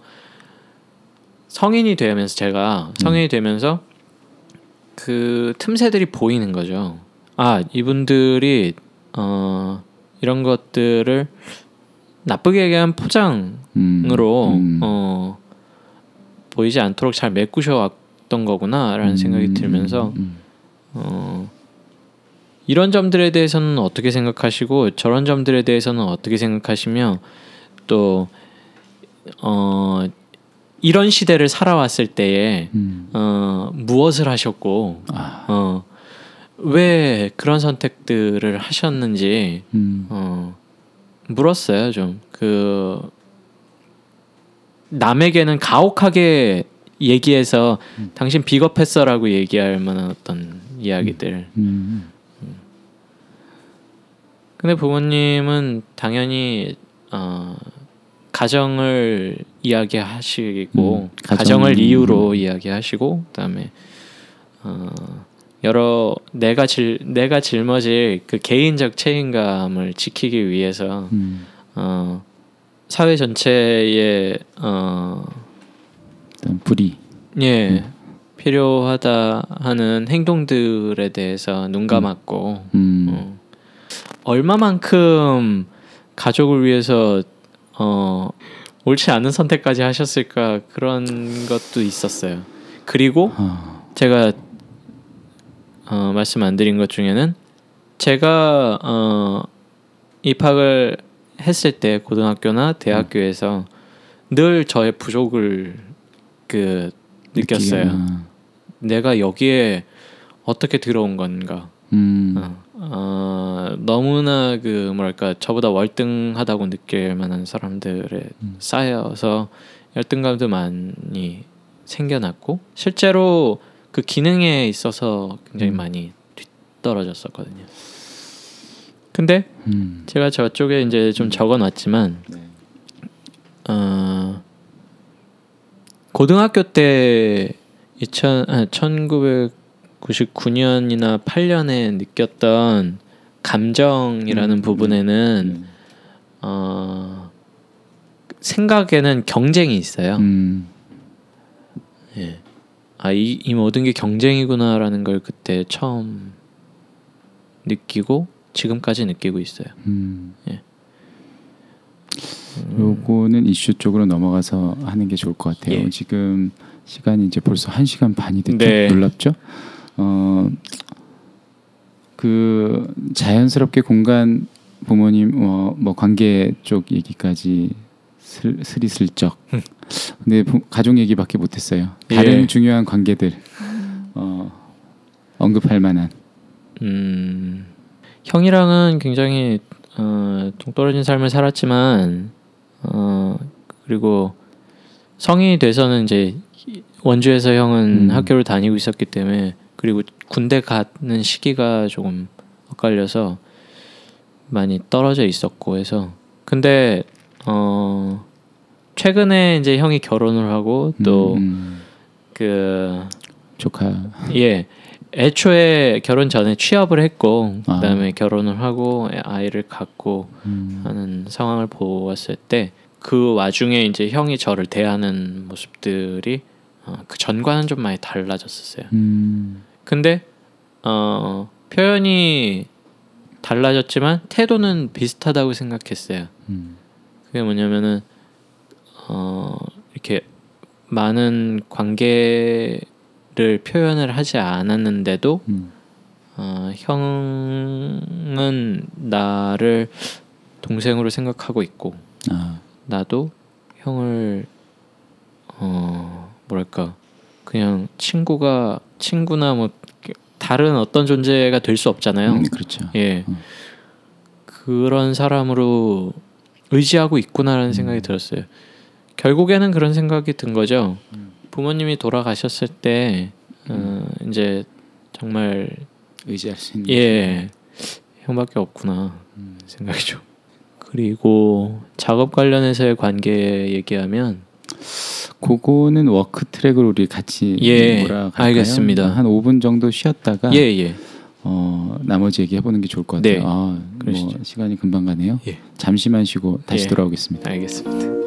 성인이 되면서 제가 성인이 되면서 그 틈새들이 보이는 거죠. 아 이분들이 어 이런 것들을 나쁘게 얘기한 포장으로 음. 음. 어 보이지 않도록 잘 메꾸셔 왔던 거구나라는 생각이 음, 들면서 음, 어 이런 점들에 대해서는 어떻게 생각하시고 저런 점들에 대해서는 어떻게 생각하시며 또 어 이런 시대를 살아왔을 때에 음. 어 무엇을 하셨고 아, 어 왜 그런 선택들을 하셨는지 음. 어 물었어요 좀. 그 남에게는 가혹하게 얘기해서 당신 비겁했어라고 얘기할 만한 어떤 이야기들. 음. 근데 부모님은 당연히 어 가정을 이야기하시고 음, 가정- 가정을 이유로 이야기하시고 그다음에 어 여러 내가 질 내가 짊어질 그 개인적 책임감을 지키기 위해서 음. 어 사회 전체에 어 불이. 예, 필요하다 하는 행동들에 대해서 눈 감았고 음. 어, 얼마만큼 가족을 위해서 어, 옳지 않은 선택까지 하셨을까 그런 것도 있었어요. 그리고 아, 제가 어, 말씀 안 드린 것 중에는 제가 어, 입학을 했을 때 고등학교나 대학교에서 늘 저의 부족을 그 느꼈어요. 아, 내가 여기에 어떻게 들어온 건가? 음. 어, 어, 너무나 그 뭐랄까 저보다 월등하다고 느낄 만한 사람들에 음. 쌓여서 열등감도 많이 생겨났고 실제로 그 기능에 있어서 굉장히 음. 많이 뒤떨어졌었거든요. 근데 음. 제가 저쪽에 이제 좀 적어놨지만 네. 어, 고등학교 때 2000, 아, 1999년이나 8년에 느꼈던 감정이라는 음, 부분에는 음. 어, 생각에는 경쟁이 있어요. 음. 예. 아, 이, 이 모든 게 경쟁이구나라는 걸 그때 처음 느끼고 지금까지 느끼고 있어요. 음. 예. 요거는 이슈 쪽으로 넘어가서 하는 게 좋을 것 같아요. 예. 지금 시간이 이제 벌써 한 시간 반이 됐죠. 네. 놀랍죠? 어, 그 자연스럽게 공간 부모님 어, 뭐 관계 쪽 얘기까지 슬, 스리슬쩍. [LAUGHS] 근데 부, 가족 얘기밖에 못했어요. 다른 예. 중요한 관계들 어, 언급할 만한. 음, 형이랑은 굉장히 어, 동떨어진 삶을 살았지만 어, 그리고 성인이 돼서는 이제 원주에서 형은 음. 학교를 다니고 있었기 때문에 그리고 군대 가는 시기가 조금 엇갈려서 많이 떨어져 있었고 해서 근데 어 최근에 이제 형이 결혼을 하고 또 음, 그 조카. 예. 애초에 결혼 전에 취업을 했고 아. 그다음에 결혼을 하고 아이를 갖고 음, 하는 상황을 보았을 때 그 와중에 이제 형이 저를 대하는 모습들이 어, 그 전과는 좀 많이 달라졌었어요. 음, 근데 어, 표현이 달라졌지만 태도는 비슷하다고 생각했어요. 음, 그게 뭐냐면은 어 이렇게 많은 관계를 표현을 하지 않았는데도 음, 어, 형은 나를 동생으로 생각하고 있고 아, 나도 형을 어 뭐랄까 그냥 친구가 친구나 뭐 다른 어떤 존재가 될 수 없잖아요. 음, 그렇죠. 예. 음. 그런 사람으로 의지하고 있구나라는 생각이 들었어요. 결국에는 그런 생각이 든 거죠. 음. 부모님이 돌아가셨을 때 어, 이제 정말 의지할 수 있는. 예 형밖에 없구나 음. 생각이죠. 그리고 작업 관련해서의 관계 얘기하면 그거는 work track으로 우리 같이 예, 몰아갈까요? 알겠습니다. 한 5분 정도 쉬었다가 예 예. 어, 나머지 얘기 해 보는 게 좋을 것 같아요. 네. 아, 뭐. 시간이 금방 가네요. 예. 잠시만 쉬고 다시 예. 돌아오겠습니다. 알겠습니다.